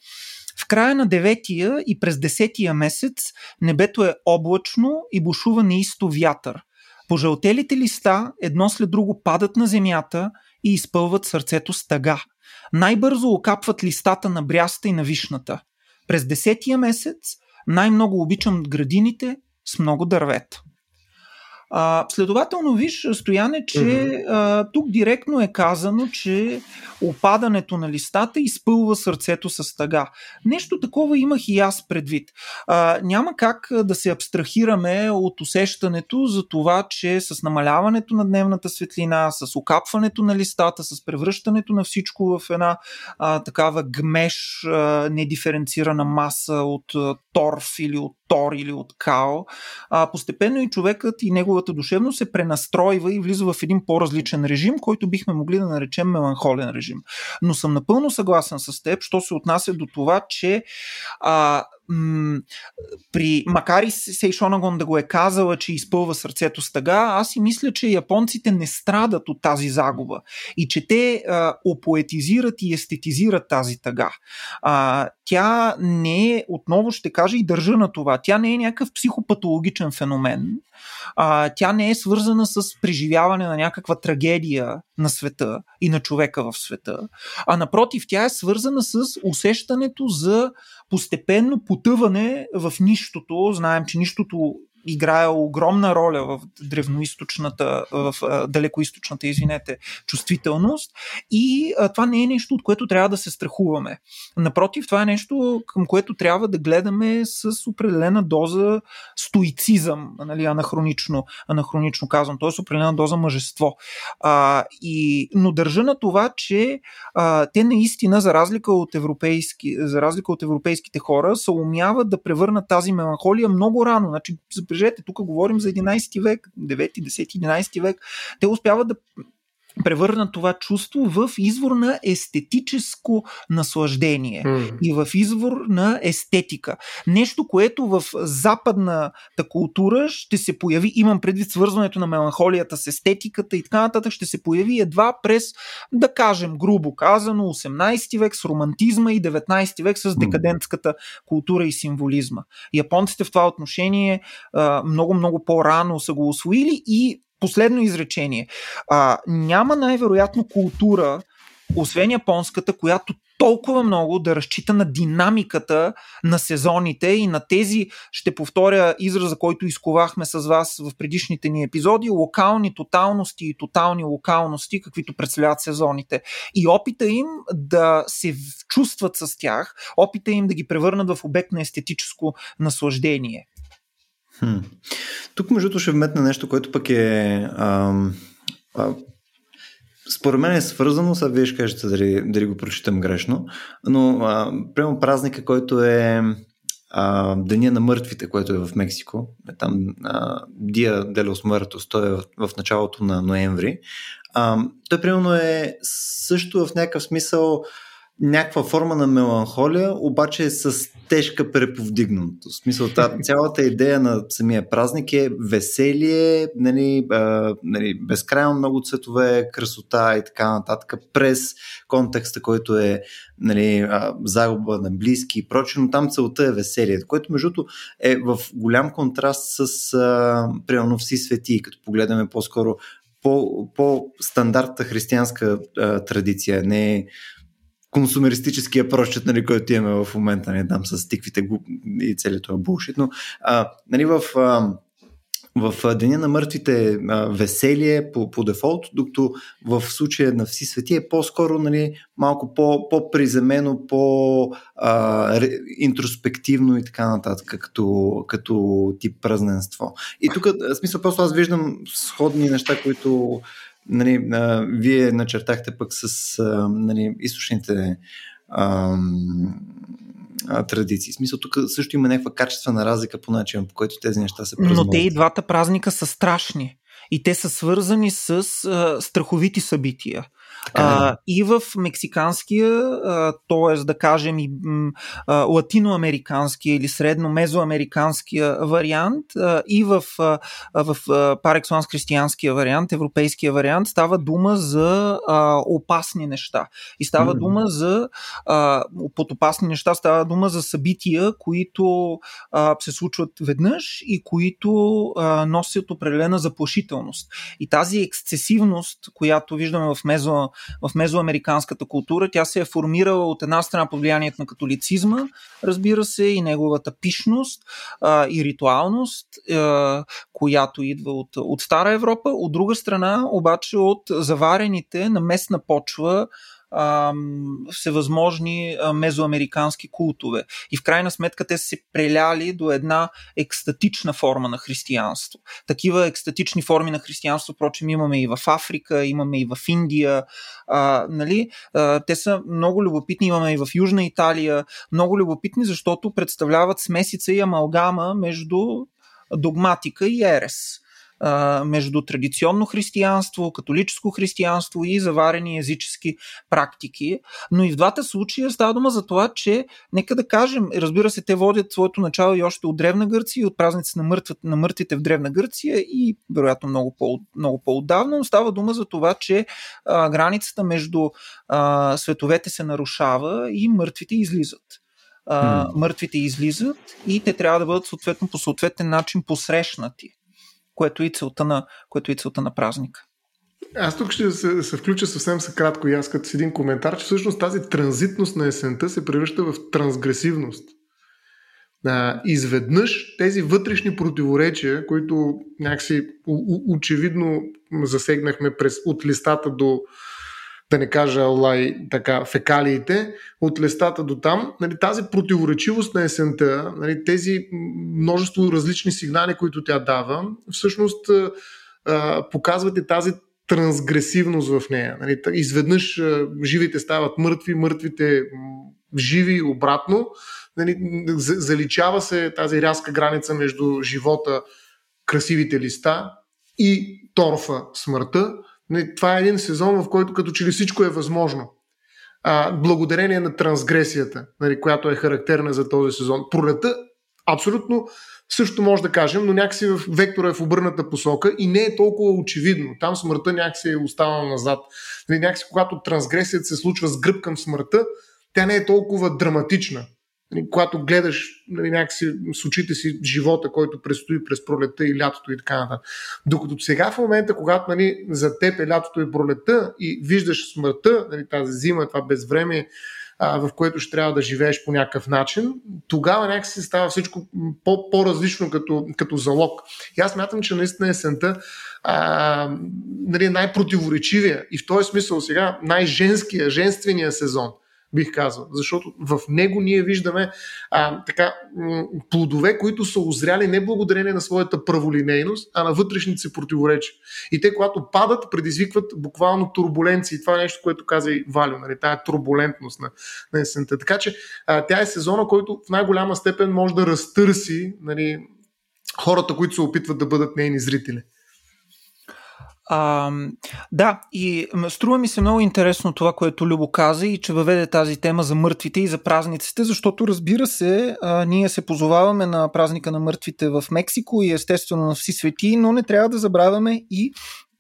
В края на деветия и през десетия месец небето е облачно и бушува неисто вятър. Пожълтелите листа едно след друго падат на земята и изпълват сърцето с тъга. Най-бързо окапват листата на бряста и на вишната. През десетия месец най-много обичам градините с много дървета. А, следователно, виж, Стояне, че mm-hmm. а, тук директно е казано, че опадането на листата изпълва сърцето с тъга. Нещо такова имах и аз предвид. А, няма как да се абстрахираме от усещането за това, че с намаляването на дневната светлина, с окапването на листата, с превръщането на всичко в една а, такава гмеш, а, недиференцирана маса от а, торф или от Тор или от Као, а, постепенно и човекът и неговата душевност се пренастройва и влиза в един по-различен режим, който бихме могли да наречем меланхолен режим. Но съм напълно съгласен с теб, що се отнася до това, че а, при, макар и Сейшонагон да го е казала, че изпълва сърцето с тъга, аз и мисля, че японците не страдат от тази загуба и че те а, опоетизират и естетизират тази тъга. А, тя не е, отново ще кажа и държа на това, тя не е някакъв психопатологичен феномен, а, тя не е свързана с преживяване на някаква трагедия на света и на човека в света, а напротив, тя е свързана с усещането за постепенно потъване в нищото. Знаем, че нищото играе огромна роля в древноисточната, в далекоисточната, извинете, чувствителност и това не е нещо, от което трябва да се страхуваме. Напротив, това е нещо, към което трябва да гледаме с определена доза стоицизъм, нали, анахронично, анахронично казвам, т.е. определена доза мъжество. А, и, но държа на това, че а, те наистина, за разлика от, европейски, за разлика от европейските хора, се умяват да превърнат тази меланхолия много рано. Значи, забележете, тук говорим за 11 век, 9, 10, 11 век. Те успяват да превърна това чувство в извор на естетическо наслаждение mm. и в извор на естетика. Нещо, което в западната култура ще се появи, имам предвид свързването на меланхолията с естетиката и така нататък, ще се появи едва през, да кажем, грубо казано, 18 век с романтизма и 19 век с декадентската култура и символизма. Японците в това отношение много-много по-рано са го освоили и последно изречение. А, няма най-вероятно култура, освен японската, която толкова много да разчита на динамиката на сезоните и на тези, ще повторя израза, който изковахме с вас в предишните ни епизоди, локални тоталности и тотални локалности, каквито представляват сезоните. И опита им да се чувстват с тях, опита им да ги превърнат в обект на естетическо наслаждение. Хм. Тук, между ще вметна нещо, което пък е. Ам, а, според мен е свързано, сега вие ще кажете дали, дали го прочитам грешно, но а, прямо празника, който е а, Деня на мъртвите, което е в Мексико, е там а, Делос Мъртос, той е в, в началото на ноември. А, той примерно е също в някакъв смисъл някаква форма на меланхолия, обаче е с тежка преповдигнато. В смисъл, цялата идея на самия празник е веселие, нали, а, нали, безкрайно много цветове, красота и така нататък, през контекста, който е нали, а, загуба на близки и прочее, но там целта е веселие, което между е в голям контраст с а, примерно Вси свети, като погледаме по-скоро по, по стандартната християнска а, традиция, не консумеристическия прочет, нали, който имаме в момента, не нали, дам с тиквите и целият това булшит, но а, нали, в, а, в Деня на мъртвите а, веселие по, по дефолт, докато в случая на Вси свети е по-скоро нали, малко по, по-приземено, по-интроспективно и така нататък, като, като тип празненство. И тук, в смисъл, просто аз виждам сходни неща, които нали, а, вие начертахте пък с а, нали, източните а, а, традиции. В смисъл, тук също има някаква качествена разлика по начин, по който тези неща се празнуват. Но те и двата празника са страшни. И те са свързани с а, страховити събития. А, и в мексиканския, т.е. да кажем и а, латиноамериканския или средно-мезоамериканския вариант, а, и в, а, в парексланс християнския вариант, европейския вариант, става дума за а, опасни неща. И става mm-hmm. дума за а, под опасни неща става дума за събития, които а, се случват веднъж и които а, носят определена заплашителност. И тази ексцесивност, която виждаме в мезо в мезоамериканската култура. Тя се е формирала от една страна под влиянието на католицизма, разбира се, и неговата пишност а, и ритуалност, а, която идва от, от Стара Европа. От друга страна, обаче, от заварените на местна почва а, всевъзможни а, мезоамерикански култове. И в крайна сметка те са се преляли до една екстатична форма на християнство. Такива екстатични форми на християнство, впрочем, имаме и в Африка, имаме и в Индия. А, нали? а, те са много любопитни, имаме и в Южна Италия. Много любопитни, защото представляват смесица и амалгама между догматика и ерес а, между традиционно християнство, католическо християнство и заварени езически практики. Но и в двата случая става дума за това, че, нека да кажем, разбира се, те водят своето начало и още от Древна Гърция, и от празници на, мъртвите, на мъртвите в Древна Гърция и вероятно много, по, много по-отдавна, но става дума за това, че а, границата между а, световете се нарушава и мъртвите излизат. Hmm. мъртвите излизат и те трябва да бъдат съответно по съответен начин посрещнати което е целта на, което е целта на празника. Аз тук ще се, се включа съвсем съкратко и аз като с един коментар, че всъщност тази транзитност на есента се превръща в трансгресивност. А, изведнъж тези вътрешни противоречия, които някакси очевидно засегнахме през, от листата до, да не кажа лай, така, фекалиите, от листата до там, нали, тази противоречивост на есента, нали, тези множество различни сигнали, които тя дава, всъщност а, показват и тази трансгресивност в нея. Нали, изведнъж а, живите стават мъртви, мъртвите живи обратно. Нали, заличава се тази рязка граница между живота красивите листа и торфа смъртта. Нали, това е един сезон, в който като че ли всичко е възможно. А, благодарение на трансгресията, нали, която е характерна за този сезон. Пролета абсолютно също може да кажем, но някакси в вектора е в обърната посока и не е толкова очевидно. Там смъртта някакси е останала назад. Нали, някакси когато трансгресията се случва с гръб към смъртта, тя не е толкова драматична. Нали, когато гледаш нали, някакси с очите си живота, който предстои през пролета и лятото и така нататък. Докато сега в момента, когато нали, за теб е лятото и пролета и виждаш смъртта, нали, тази зима, това безвремие, а, в което ще трябва да живееш по някакъв начин, тогава някакси става всичко по- по-различно като, като залог. И аз мятам, че наистина есента а, нали, най-противоречивия и в този смисъл сега най-женския, женствения сезон бих казал. Защото в него ние виждаме а, така, плодове, които са озряли не благодарение на своята праволинейност, а на вътрешните си противоречия. И те, когато падат, предизвикват буквално турбуленции. Това е нещо, което каза и Валю, нали? тая турбулентност на, на есента. Така че а, тя е сезона, който в най-голяма степен може да разтърси нали, хората, които се опитват да бъдат нейни зрители. А, да, и струва ми се много интересно това, което Любо каза и че въведе тази тема за мъртвите и за празниците, защото разбира се, а, ние се позоваваме на празника на мъртвите в Мексико и естествено на Вси свети, но не трябва да забравяме и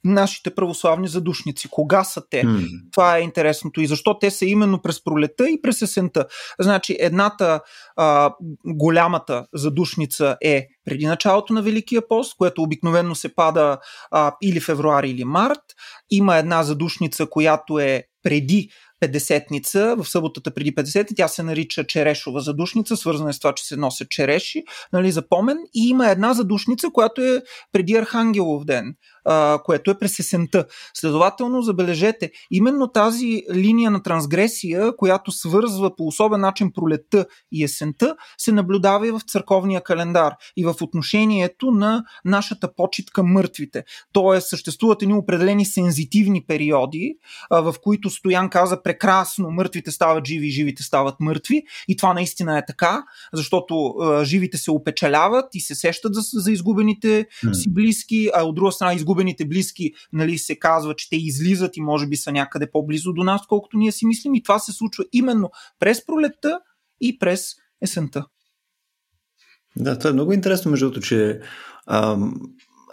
нашите православни задушници. Кога са те? Mm. Това е интересното. И защо те са именно през пролета и през есента? Значи, едната а, голямата задушница е преди началото на Великия пост, което обикновено се пада а, или февруари, или март. Има една задушница, която е преди Педесетница, в съботата преди 50 тя се нарича черешова задушница, свързана е с това, че се носят череши, нали, за помен. И има една задушница, която е преди Архангелов ден, а, което е през есента. Следователно, забележете, именно тази линия на трансгресия, която свързва по особен начин пролетта и есента, се наблюдава и в църковния календар и в отношението на нашата почет към мъртвите. Тоест, съществуват едни определени сензитивни периоди, а, в които Стоян каза прекрасно, мъртвите стават живи, живите стават мъртви. И това наистина е така, защото а, живите се опечаляват и се сещат за, за изгубените си близки, а от друга страна изгубените близки нали, се казва, че те излизат и може би са някъде по-близо до нас, колкото ние си мислим. И това се случва именно през пролетта и през есента. Да, това е много интересно, между другото, че ам,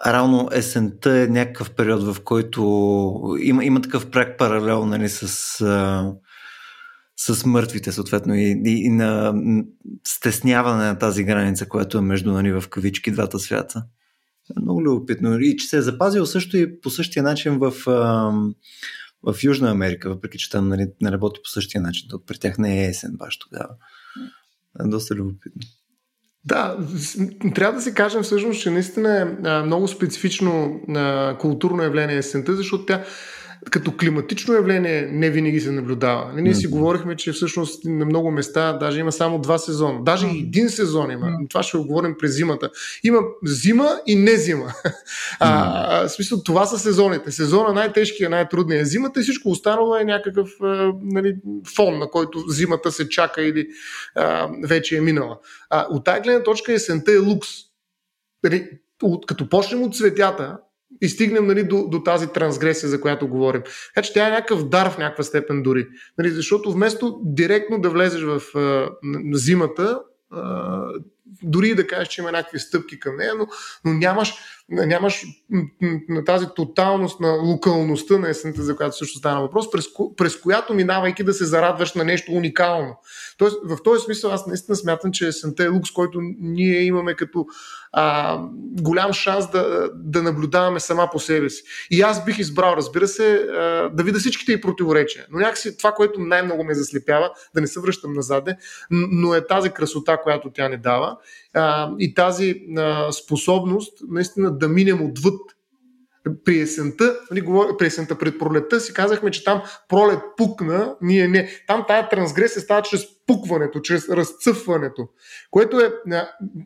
рано есента е някакъв период, в който има, има такъв прак паралел нали, с, а, с мъртвите, съответно, и, и, и на стесняване на тази граница, която е между нали, в кавички двата свята. Много любопитно. И че се е запазил също и по същия начин в, в Южна Америка, въпреки че там нали, не работи по същия начин. Тук при тях не е есен баш тогава. Е доста любопитно. Да, трябва да се кажем всъщност, че наистина е много специфично културно явление есента, защото тя като климатично явление не винаги се наблюдава. Ние си говорихме, че всъщност на много места даже има само два сезона. Даже и един сезон има. Това ще го говорим през зимата. Има зима и не зима. А, в смисъл, това са сезоните. Сезона най-тежкия, най-трудният е зимата и всичко останало е някакъв нали, фон, на който зимата се чака или а, вече е минала. А, от тази гледна точка есента е лукс. Нали, като почнем от цветята, и стигнем нали, до, до тази трансгресия, за която говорим. Така че тя е някакъв дар в някаква степен дори. Нали, защото вместо директно да влезеш в а, зимата, а, дори да кажеш, че има някакви стъпки към нея, но, но нямаш, нямаш на тази тоталност на локалността на есента, за която също стана въпрос, през, през която минавайки да се зарадваш на нещо уникално. Тоест, в този смисъл аз наистина смятам, че есента е лукс, който ние имаме като а, голям шанс да, да наблюдаваме сама по себе си. И аз бих избрал, разбира се, а, да видя всичките и противоречия. Но някакси това, което най-много ме заслепява, да не се връщам назад, но е тази красота, която тя ни дава а, и тази а, способност наистина да минем отвъд при есента, нали, при есента пред пролетта си казахме, че там пролет пукна, ние не. Там тая трансгресия става чрез пукването, чрез разцъфването, което е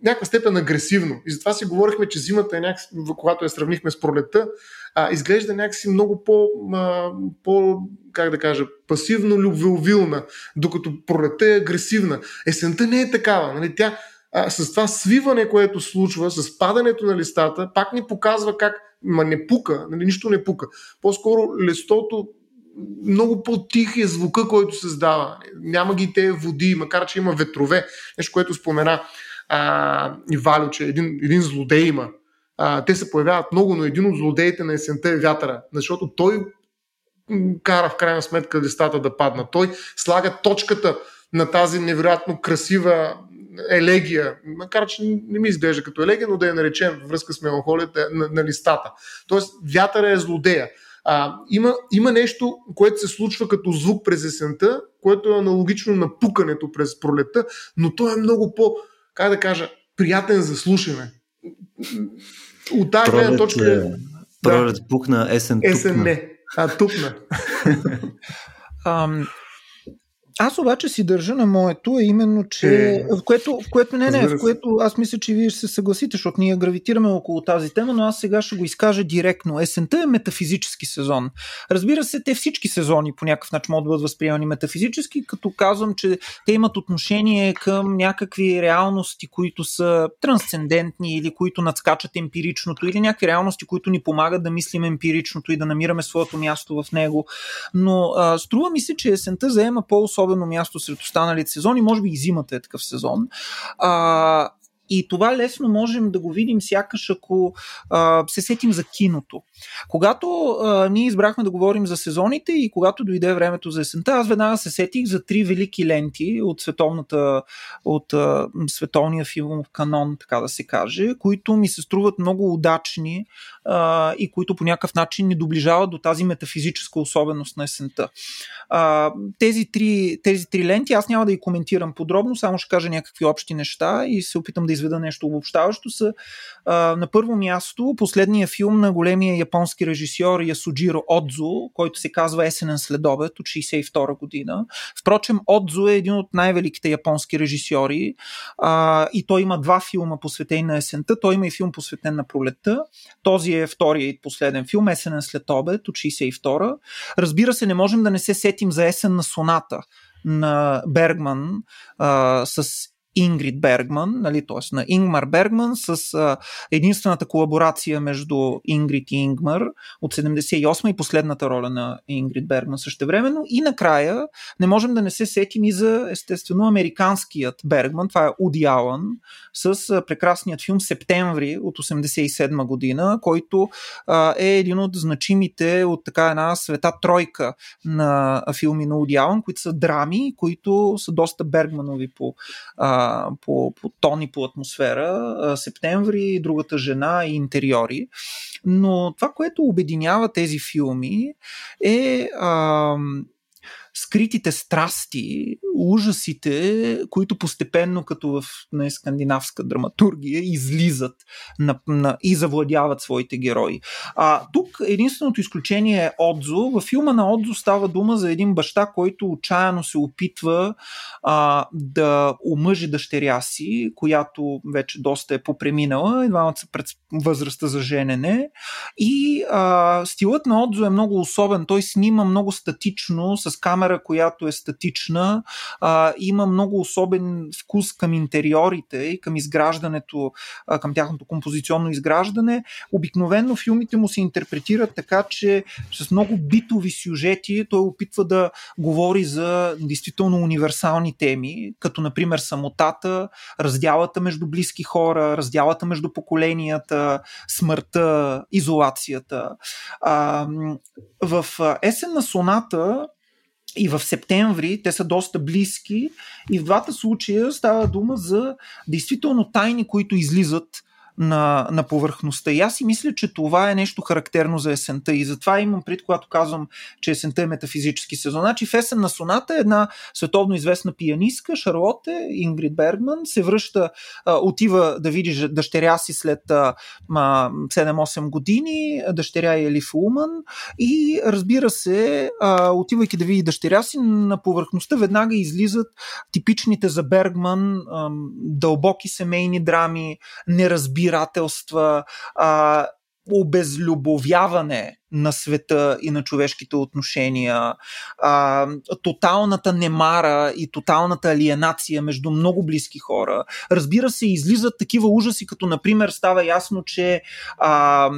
някаква степен агресивно. И затова си говорихме, че зимата е някакси, когато я сравнихме с пролетта, а, изглежда някакси много по, а, по как да кажа, пасивно любвеовилна, докато пролетта е агресивна. Есента не е такава. Нали? Тя а, с това свиване, което случва, с падането на листата, пак ни показва как ма не пука, нали, нищо не пука. По-скоро листото много по-тих е звука, който се създава. Няма ги те води, макар че има ветрове. Нещо, което спомена а, и че един, един злодей има. А, те се появяват много, но един от злодеите на есента е вятъра, защото той кара в крайна сметка листата да падна. Той слага точката на тази невероятно красива елегия, макар че не ми изглежда като елегия, но да я наречем във връзка с меланхолията на, на листата. Тоест, вятъра е злодея. А, има, има нещо, което се случва като звук през есента, което е аналогично на пукането през пролета, но то е много по, как да кажа, приятен за слушане. От тази гледна точка. Е, пролет да, пукна, есен тупна. Есен не, а тупна. Аз обаче си държа на моето, е именно, че е, в, което, в което не, не, в което аз мисля, че вие ще се съгласите, защото ние гравитираме около тази тема, но аз сега ще го изкажа директно. Есента е метафизически сезон. Разбира се, те всички сезони по някакъв начин могат да бъдат възприемани метафизически, като казвам, че те имат отношение към някакви реалности, които са трансцендентни или които надскачат емпиричното, или някакви реалности, които ни помагат да мислим емпиричното и да намираме своето място в него. Но а, струва ми се, че есента заема по-особено особено място сред останалите сезони. Може би и зимата е такъв сезон. А, и това лесно можем да го видим сякаш ако а, се сетим за киното. Когато а, ние избрахме да говорим за сезоните и когато дойде времето за есента, аз веднага се сетих за три велики ленти от, световната, от а, световния филмов канон, така да се каже, които ми се струват много удачни а, и които по някакъв начин ни доближават до тази метафизическа особеност на есента. А, тези, три, тези три ленти аз няма да ги коментирам подробно, само ще кажа някакви общи неща и се опитам да изведа нещо обобщаващо. Са а, на първо място последния филм на големия японски режисьор Ясуджиро Отзо, който се казва Есенен следобед от 62 година. Впрочем, Отзо е един от най-великите японски режисьори а, и той има два филма посветени на есента. Той има и филм посветен на пролетта. Този е втория и последен филм, Есенен след обед от 62. Разбира се, не можем да не се сетим за Есен на соната на Бергман а, с Ингрид Бергман, нали, т.е. на Ингмар Бергман с а, единствената колаборация между Ингрид и Ингмар от 78 и последната роля на Ингрид Бергман същевременно. И накрая не можем да не се сетим и за естествено американският Бергман, това е Уди Алън, с а, прекрасният филм Септември от 87 година, който а, е един от значимите от така една света тройка на филми на Уди Алън, които са драми, които са доста Бергманови по а, по, по тон и по атмосфера, Септември, Другата жена и интериори. Но това, което обединява тези филми е а, скритите страсти, ужасите, които постепенно, като в не, скандинавска драматургия, излизат на, на, и завладяват своите герои. А, тук единственото изключение е Отзо. Във филма на Отзо става дума за един баща, който отчаяно се опитва а, да омъжи дъщеря си, която вече доста е попреминала, двамата са пред възрастта за женене. И а, стилът на Отзо е много особен. Той снима много статично, с камера, която е статична, а, има много особен вкус към интериорите и към изграждането, а, към тяхното композиционно изграждане. Обикновено филмите му се интерпретират така, че с много битови сюжети той опитва да говори за действително универсални теми, като например самотата, раздялата между близки хора, раздялата между поколенията, смъртта, изолацията. А, в Есен на соната и в септември те са доста близки. И в двата случая става дума за действително тайни, които излизат на, на повърхността. И аз си мисля, че това е нещо характерно за есента. И затова имам пред, когато казвам, че есента е метафизически сезон. Значи в есен на соната една световно известна пианистка, Шарлоте, Ингрид Бергман, се връща, отива да види дъщеря си след а, 7-8 години, дъщеря е Елиф Уман и разбира се, отивайки да види дъщеря си, на повърхността веднага излизат типичните за Бергман дълбоки семейни драми, неразбирателства, а, обезлюбовяване на света и на човешките отношения, а, тоталната немара и тоталната алиенация между много близки хора. Разбира се, излизат такива ужаси, като например става ясно, че а,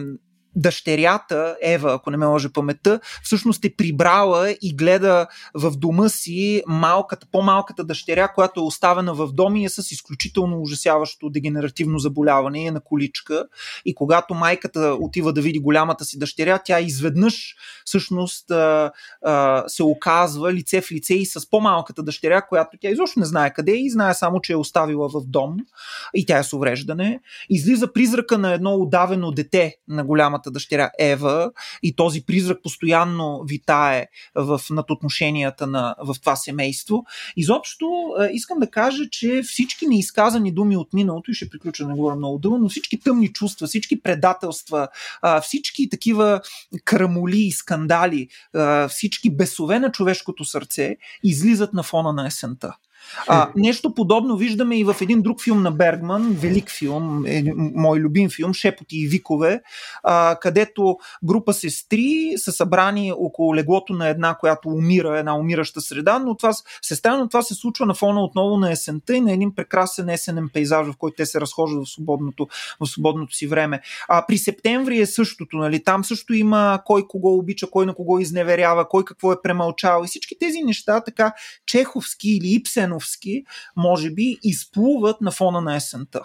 дъщерята, Ева, ако не ме лъжа паметта, всъщност е прибрала и гледа в дома си малката, по-малката дъщеря, която е оставена в дома и е с изключително ужасяващо дегенеративно заболяване, е на количка. И когато майката отива да види голямата си дъщеря, тя изведнъж всъщност а, а, се оказва лице в лице и с по-малката дъщеря, която тя изобщо не знае къде е и знае само, че е оставила в дом и тя е с увреждане. Излиза призрака на едно удавено дете на голямата голямата дъщеря Ева и този призрак постоянно витае в, над отношенията на, в това семейство. Изобщо искам да кажа, че всички неизказани думи от миналото, и ще приключа, не говоря много дълго, но всички тъмни чувства, всички предателства, всички такива крамоли и скандали, всички бесове на човешкото сърце излизат на фона на есента. А, нещо подобно виждаме и в един друг филм на Бергман, велик филм, е, мой любим филм, Шепоти и викове, а, където група сестри са събрани около леглото на една, която умира, една умираща среда, но това, сестра, но това се случва на фона отново на есента и на един прекрасен есенен пейзаж, в който те се разхождат в свободното, в свободното си време. А, при септември е същото, нали? там също има кой кого обича, кой на кого изневерява, кой какво е премълчал и всички тези неща така чеховски или ипсен Ивановски, може би, изплуват на фона на есента.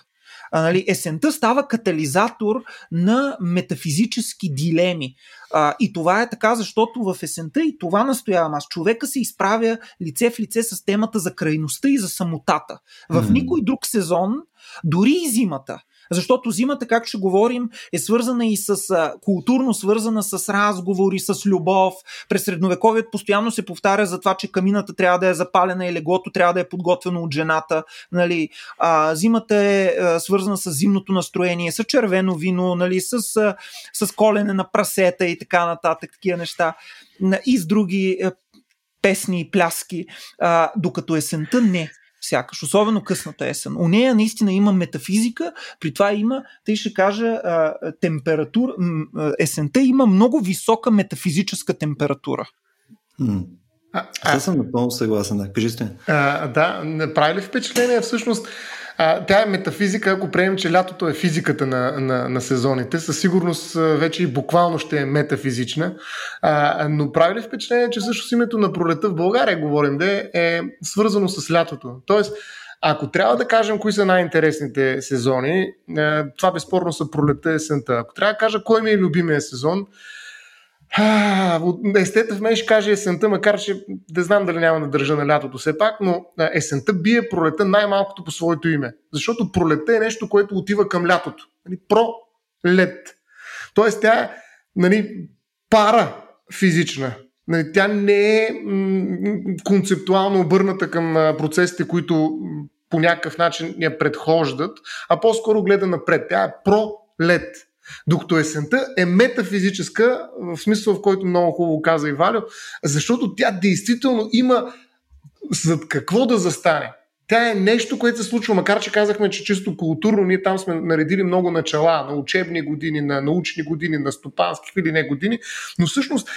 А, нали, есента става катализатор на метафизически дилеми. А, и това е така, защото в есента, и това настоявам аз, човека се изправя лице в лице с темата за крайността и за самотата. В никой друг сезон, дори и зимата, защото зимата, как ще говорим, е свързана и с културно свързана с разговори, с любов. През средновековият постоянно се повтаря за това, че камината трябва да е запалена и леглото трябва да е подготвено от жената. Нали? А, зимата е а, свързана с зимното настроение, с червено вино, нали? с, а, с колене на прасета и така нататък, такива неща. И с други а, песни и пляски, а, докато есента не сякаш, особено късната есен. У нея наистина има метафизика, при това има, тъй ще кажа, температура, есента има много висока метафизическа температура. А, Аз съм напълно съгласен, да. Кажи сте. А, да, прави ли впечатление всъщност а, тя е метафизика, ако приемем, че лятото е физиката на, на, на сезоните. Със сигурност вече и буквално ще е метафизична. А, но прави ли впечатление, че всъщност името на пролета в България, говорим, да е свързано с лятото? Тоест, ако трябва да кажем кои са най-интересните сезони, това безспорно са пролета и есента. Ако трябва да кажа кой ми е любимия сезон, Естета в мен ще каже есента, макар че не знам дали няма да държа на лятото все пак, но есента бие пролета най-малкото по своето име. Защото пролета е нещо, което отива към лятото. Нали, про-лет. Тоест тя нали, пара физична. Нали, тя не е м- концептуално обърната към процесите, които по някакъв начин я предхождат, а по-скоро гледа напред. Тя е про-лет. Докато есента е метафизическа, в смисъл в който много хубаво каза и Валю, защото тя действително има зад какво да застане. Тя е нещо, което се случва, макар че казахме, че чисто културно ние там сме наредили много начала на учебни години, на научни години, на стопански или не години, но всъщност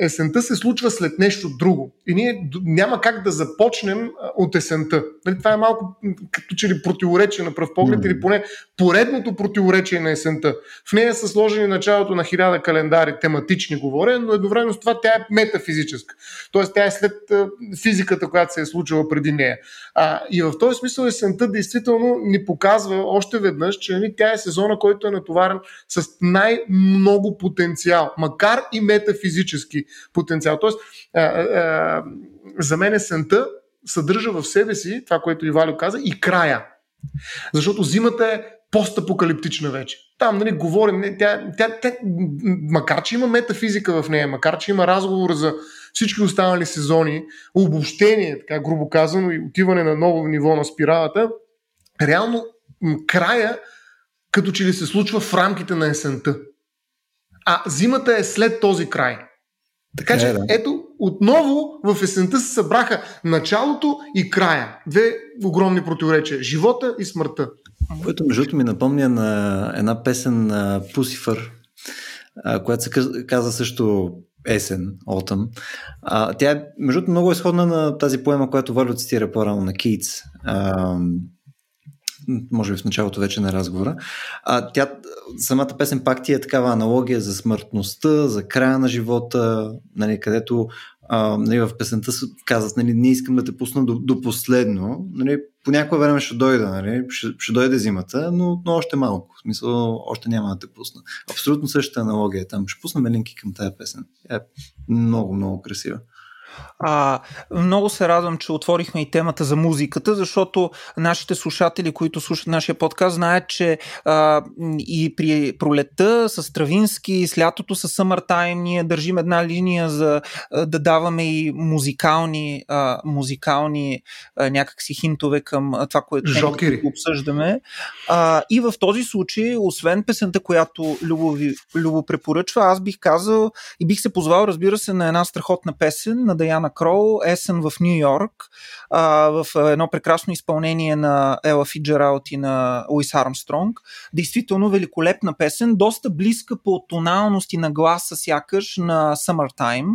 есента се случва след нещо друго. И ние няма как да започнем от есента. Нали, това е малко като че ли противоречие на пръв поглед, mm. или поне поредното противоречие на есента. В нея са сложени началото на хиляда календари, тематични говоря, но едновременно с това тя е метафизическа. Тоест тя е след физиката, която се е случила преди нея. А, и в този смисъл есента действително ни показва още веднъж, че нали, тя е сезона, който е натоварен с най-много потенциал, макар и метафизически потенциал. Тоест, а, а, за мен есента съдържа в себе си това, което Ивалю каза, и края. Защото зимата е постапокалиптична вече. Там, нали, говорим, тя, тя, тя, макар че има метафизика в нея, макар че има разговор за всички останали сезони, обобщение, така грубо казано, и отиване на ново ниво на спиралата, реално края като че ли се случва в рамките на есента. А зимата е след този край. Така е, че, да. ето, отново в есента се събраха началото и края. Две огромни противоречия. Живота и смъртта. Което между другото ми напомня на една песен на Пусифър, която се каза също есен, Autumn. А, тя е, между другото, много изходна на тази поема, която Валю цитира по-рано на Кейтс. Може би в началото вече на разговора. А, тя, самата песен пак ти е такава аналогия за смъртността, за края на живота, нали, където нали, в песента казват, нали, не искам да те пусна до, до последно, нали, по някое време ще дойда, нали, ще, ще дойде зимата, но, но още малко, в смисъл, още няма да те пусна. Абсолютно същата аналогия е там. Ще пусна линки към тази песен. Е много, много красива. А, много се радвам, че отворихме и темата за музиката, защото нашите слушатели, които слушат нашия подкаст, знаят, че а, и при пролетта с Травински, с лятото с Summertime, ние държим една линия за да даваме и музикални, а, музикални а, някакси хинтове към това, което Жокери. обсъждаме. А, и в този случай, освен песента, която Любо, ви, Любо препоръчва, аз бих казал и бих се позвал, разбира се, на една страхотна песен на Даяна Кроу, Есен в Нью Йорк, а, в едно прекрасно изпълнение на Ела Фиджералт и на Луис Армстронг. Действително великолепна песен, доста близка по тоналност и на гласа сякаш на Summertime,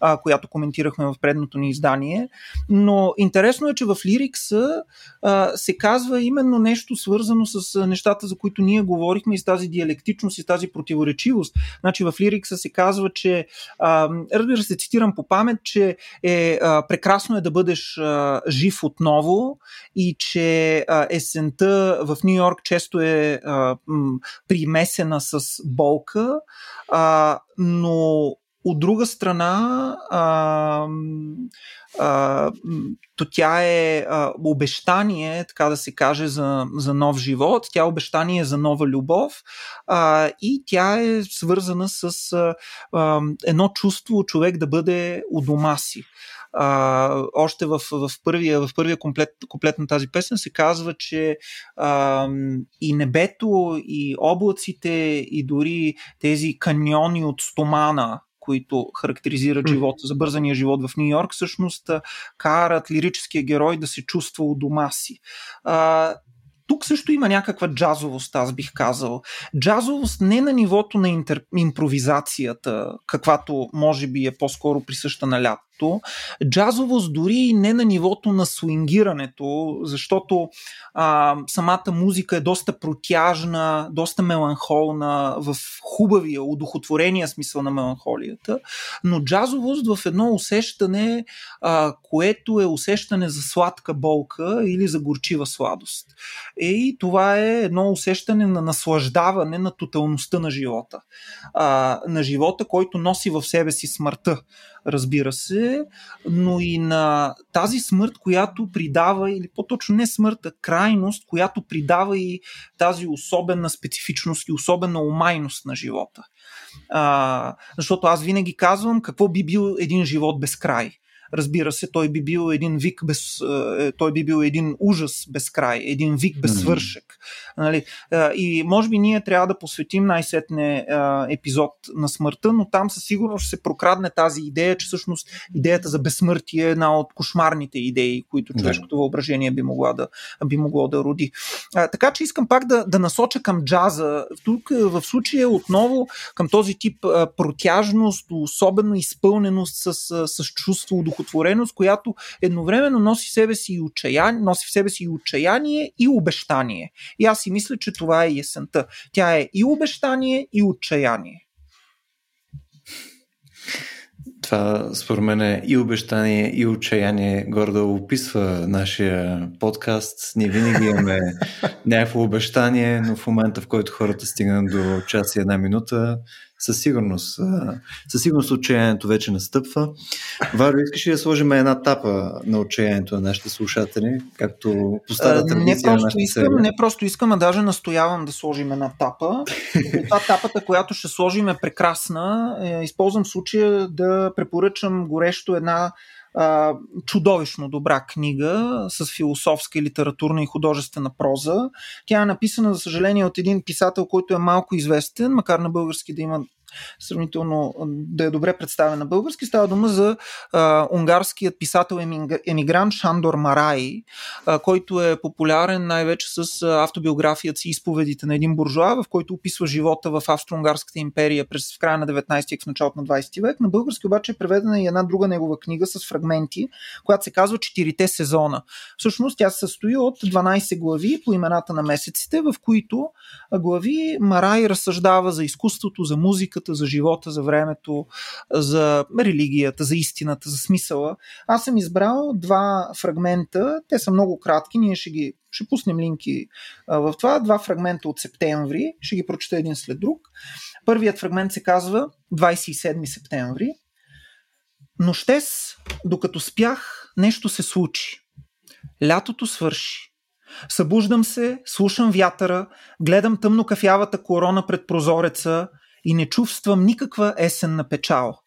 а, която коментирахме в предното ни издание. Но интересно е, че в лирикса а, се казва именно нещо свързано с нещата, за които ние говорихме и с тази диалектичност и с тази противоречивост. Значи в лирикса се казва, че а, разбира се, цитирам по памет, че е а, прекрасно е да бъдеш а, жив отново и че а, есента в Нью Йорк често е а, м, примесена с болка, а, но от друга страна, а, а, то тя е а, обещание, така да се каже, за, за нов живот, тя е обещание за нова любов а, и тя е свързана с а, а, едно чувство човек да бъде у дома си. А, още в, в, първия, в първия комплет, комплет на тази песен се казва, че а, и небето, и облаците, и дори тези каньони от стомана, които характеризират живота, забързания живот в Нью Йорк, всъщност карат лирическия герой да се чувства у дома си. А, тук също има някаква джазовост, аз бих казал. Джазовост не на нивото на интер... импровизацията, каквато може би е по-скоро присъща на лято, нивото. Джазовост дори и не на нивото на свингирането, защото а, самата музика е доста протяжна, доста меланхолна, в хубавия, удохотворения смисъл на меланхолията, но джазовост в едно усещане, а, което е усещане за сладка болка или за горчива сладост. Е, и това е едно усещане на наслаждаване на тоталността на живота. А, на живота, който носи в себе си смъртта разбира се, но и на тази смърт, която придава, или по-точно не смърт, а крайност, която придава и тази особена специфичност и особена умайност на живота. А, защото аз винаги казвам какво би бил един живот без край. Разбира се, той би бил един вик без. Е, той би бил един ужас без край, един вик без свършек. Нали? И може би ние трябва да посветим най-сетне епизод на смъртта, но там със сигурност ще се прокрадне тази идея, че всъщност идеята за безсмъртие е една от кошмарните идеи, които човешкото въображение би, могла да, би могло да роди. А, така че искам пак да, да насоча към джаза. Тук в случая отново към този тип а, протяжност, особено изпълненост с, с чувство, стихотвореност, която едновременно носи, себе си и отчаяние, носи в себе си и отчаяние и обещание. И аз си мисля, че това е есента. Тя е и обещание, и отчаяние. Това според мен е и обещание, и отчаяние гордо описва нашия подкаст. Ние винаги имаме някакво обещание, но в момента, в който хората стигнат до час и една минута, със сигурност. Със сигурност отчаянието вече настъпва. Варо, искаш ли да сложим една тапа на отчаянието на нашите слушатели, както по старата не просто искам, Не просто искам, а даже настоявам да сложим една тапа. Това тапата, която ще сложим е прекрасна. Е, използвам случая да препоръчам горещо една а, чудовищно добра книга с философска литературна и художествена проза. Тя е написана, за съжаление, от един писател, който е малко известен, макар на български да има сравнително да е добре представена на български. Става дума за а, унгарският писател емигрант Шандор Марай, а, който е популярен най-вече с автобиографията си изповедите на един буржуа, в който описва живота в Австро-Унгарската империя през в края на 19 век, в началото на 20 век. На български обаче е преведена и една друга негова книга с фрагменти, която се казва Четирите сезона. Всъщност тя се състои от 12 глави по имената на месеците, в които глави Марай разсъждава за изкуството, за музиката, за живота, за времето, за религията, за истината, за смисъла. Аз съм избрал два фрагмента, те са много кратки, ние ще ги ще пуснем линки в това. Два фрагмента от септември, ще ги прочета един след друг. Първият фрагмент се казва 27 септември. Нощес, докато спях, нещо се случи. Лятото свърши. Събуждам се, слушам вятъра, гледам тъмно кафявата корона пред прозореца и не чувствам никаква есенна печал.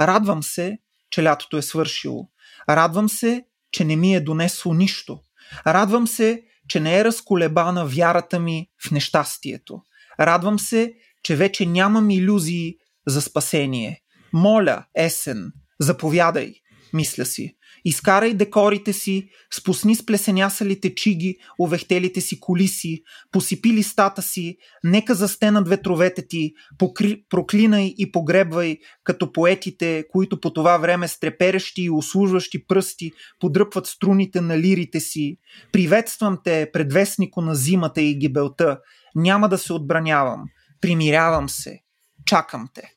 Радвам се, че лятото е свършило. Радвам се, че не ми е донесло нищо. Радвам се, че не е разколебана вярата ми в нещастието. Радвам се, че вече нямам иллюзии за спасение. Моля, есен, заповядай, мисля си. Изкарай декорите си, спусни с плесенясалите чиги, овехтелите си колиси, посипи листата си, нека застенат ветровете ти, покри, проклинай и погребвай, като поетите, които по това време с треперещи и услужващи пръсти подръпват струните на лирите си. Приветствам те, предвестнико на зимата и гибелта. Няма да се отбранявам. Примирявам се. Чакам те.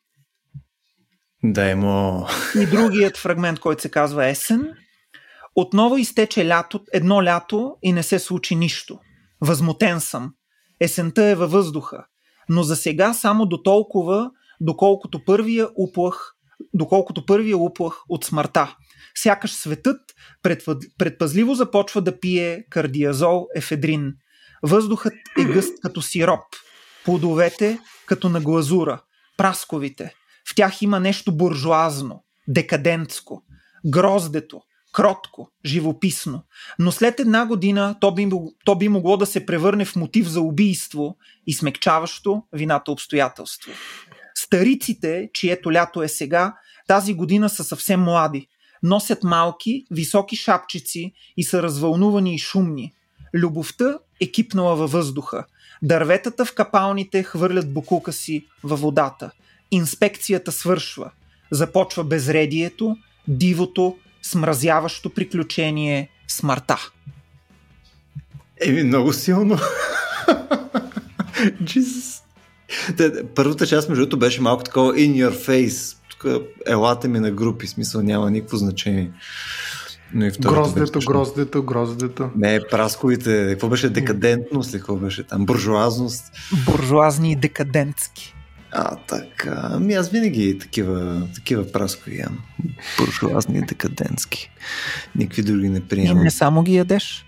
Да, има. И другият фрагмент, който се казва Есен. Отново изтече лято, едно лято и не се случи нищо. Възмутен съм. Есента е във въздуха. Но за сега само до толкова, доколкото първия уплах, доколкото първия уплах от смъртта. Сякаш светът предпазливо започва да пие кардиазол ефедрин. Въздухът е гъст като сироп. Плодовете като на глазура. Прасковите – в тях има нещо буржуазно, декадентско, гроздето, кротко, живописно. Но след една година то би, то би могло да се превърне в мотив за убийство и смекчаващо вината обстоятелство. Стариците, чието лято е сега, тази година са съвсем млади. Носят малки, високи шапчици и са развълнувани и шумни. Любовта е кипнала във въздуха. Дърветата в капалните хвърлят букука си във водата – Инспекцията свършва. Започва безредието, дивото, смразяващо приключение, смъртта. Еми, много силно. Jesus. Първата част, между другото, беше малко такова in your face. Тук елате ми на групи, смисъл няма никакво значение. Но и гроздето, гроздето, гроздето. Не, прасковите, какво беше декадентност ли, какво беше там, буржуазност. Буржуазни и декадентски. А, така. Ами аз винаги такива, такива праскови ям. Буржуазни, декадентски. Никакви други не приемам. И не само ги ядеш.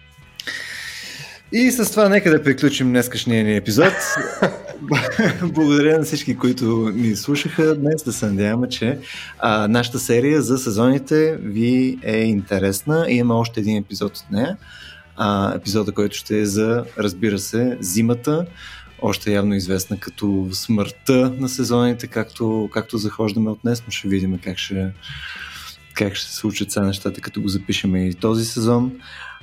И с това нека да приключим днескашния ни епизод. Благодаря на всички, които ни слушаха днес. Да се надяваме, че а, нашата серия за сезоните ви е интересна. И има още един епизод от нея. А, епизода, който ще е за, разбира се, зимата още явно известна като смъртта на сезоните, както, както захождаме от днес, но ще видим как ще, как ще се случат сега нещата, като го запишем и този сезон.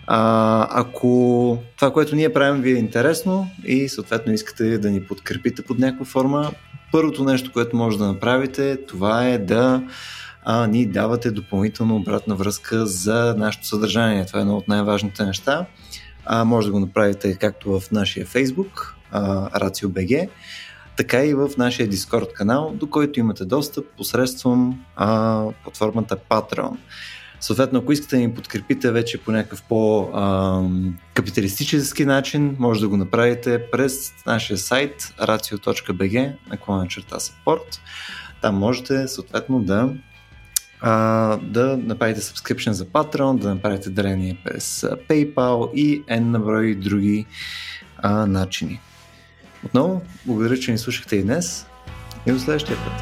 А, ако това, което ние правим ви е интересно и съответно искате да ни подкрепите под някаква форма, първото нещо, което може да направите, това е да а, ни давате допълнително обратна връзка за нашето съдържание. Това е едно от най-важните неща. А, може да го направите както в нашия Facebook, RACIO.BG, така и в нашия Discord канал, до който имате достъп посредством а, платформата Patreon. Съответно, ако искате да ни подкрепите вече по някакъв по-капиталистически начин, може да го направите през нашия сайт racio.bg наклона черта support. Там можете съответно да а, да направите subscription за Patreon, да направите дарение през PayPal и N на брой други а, начини. Отново, благодаря, че ни слушахте и днес и до следващия път.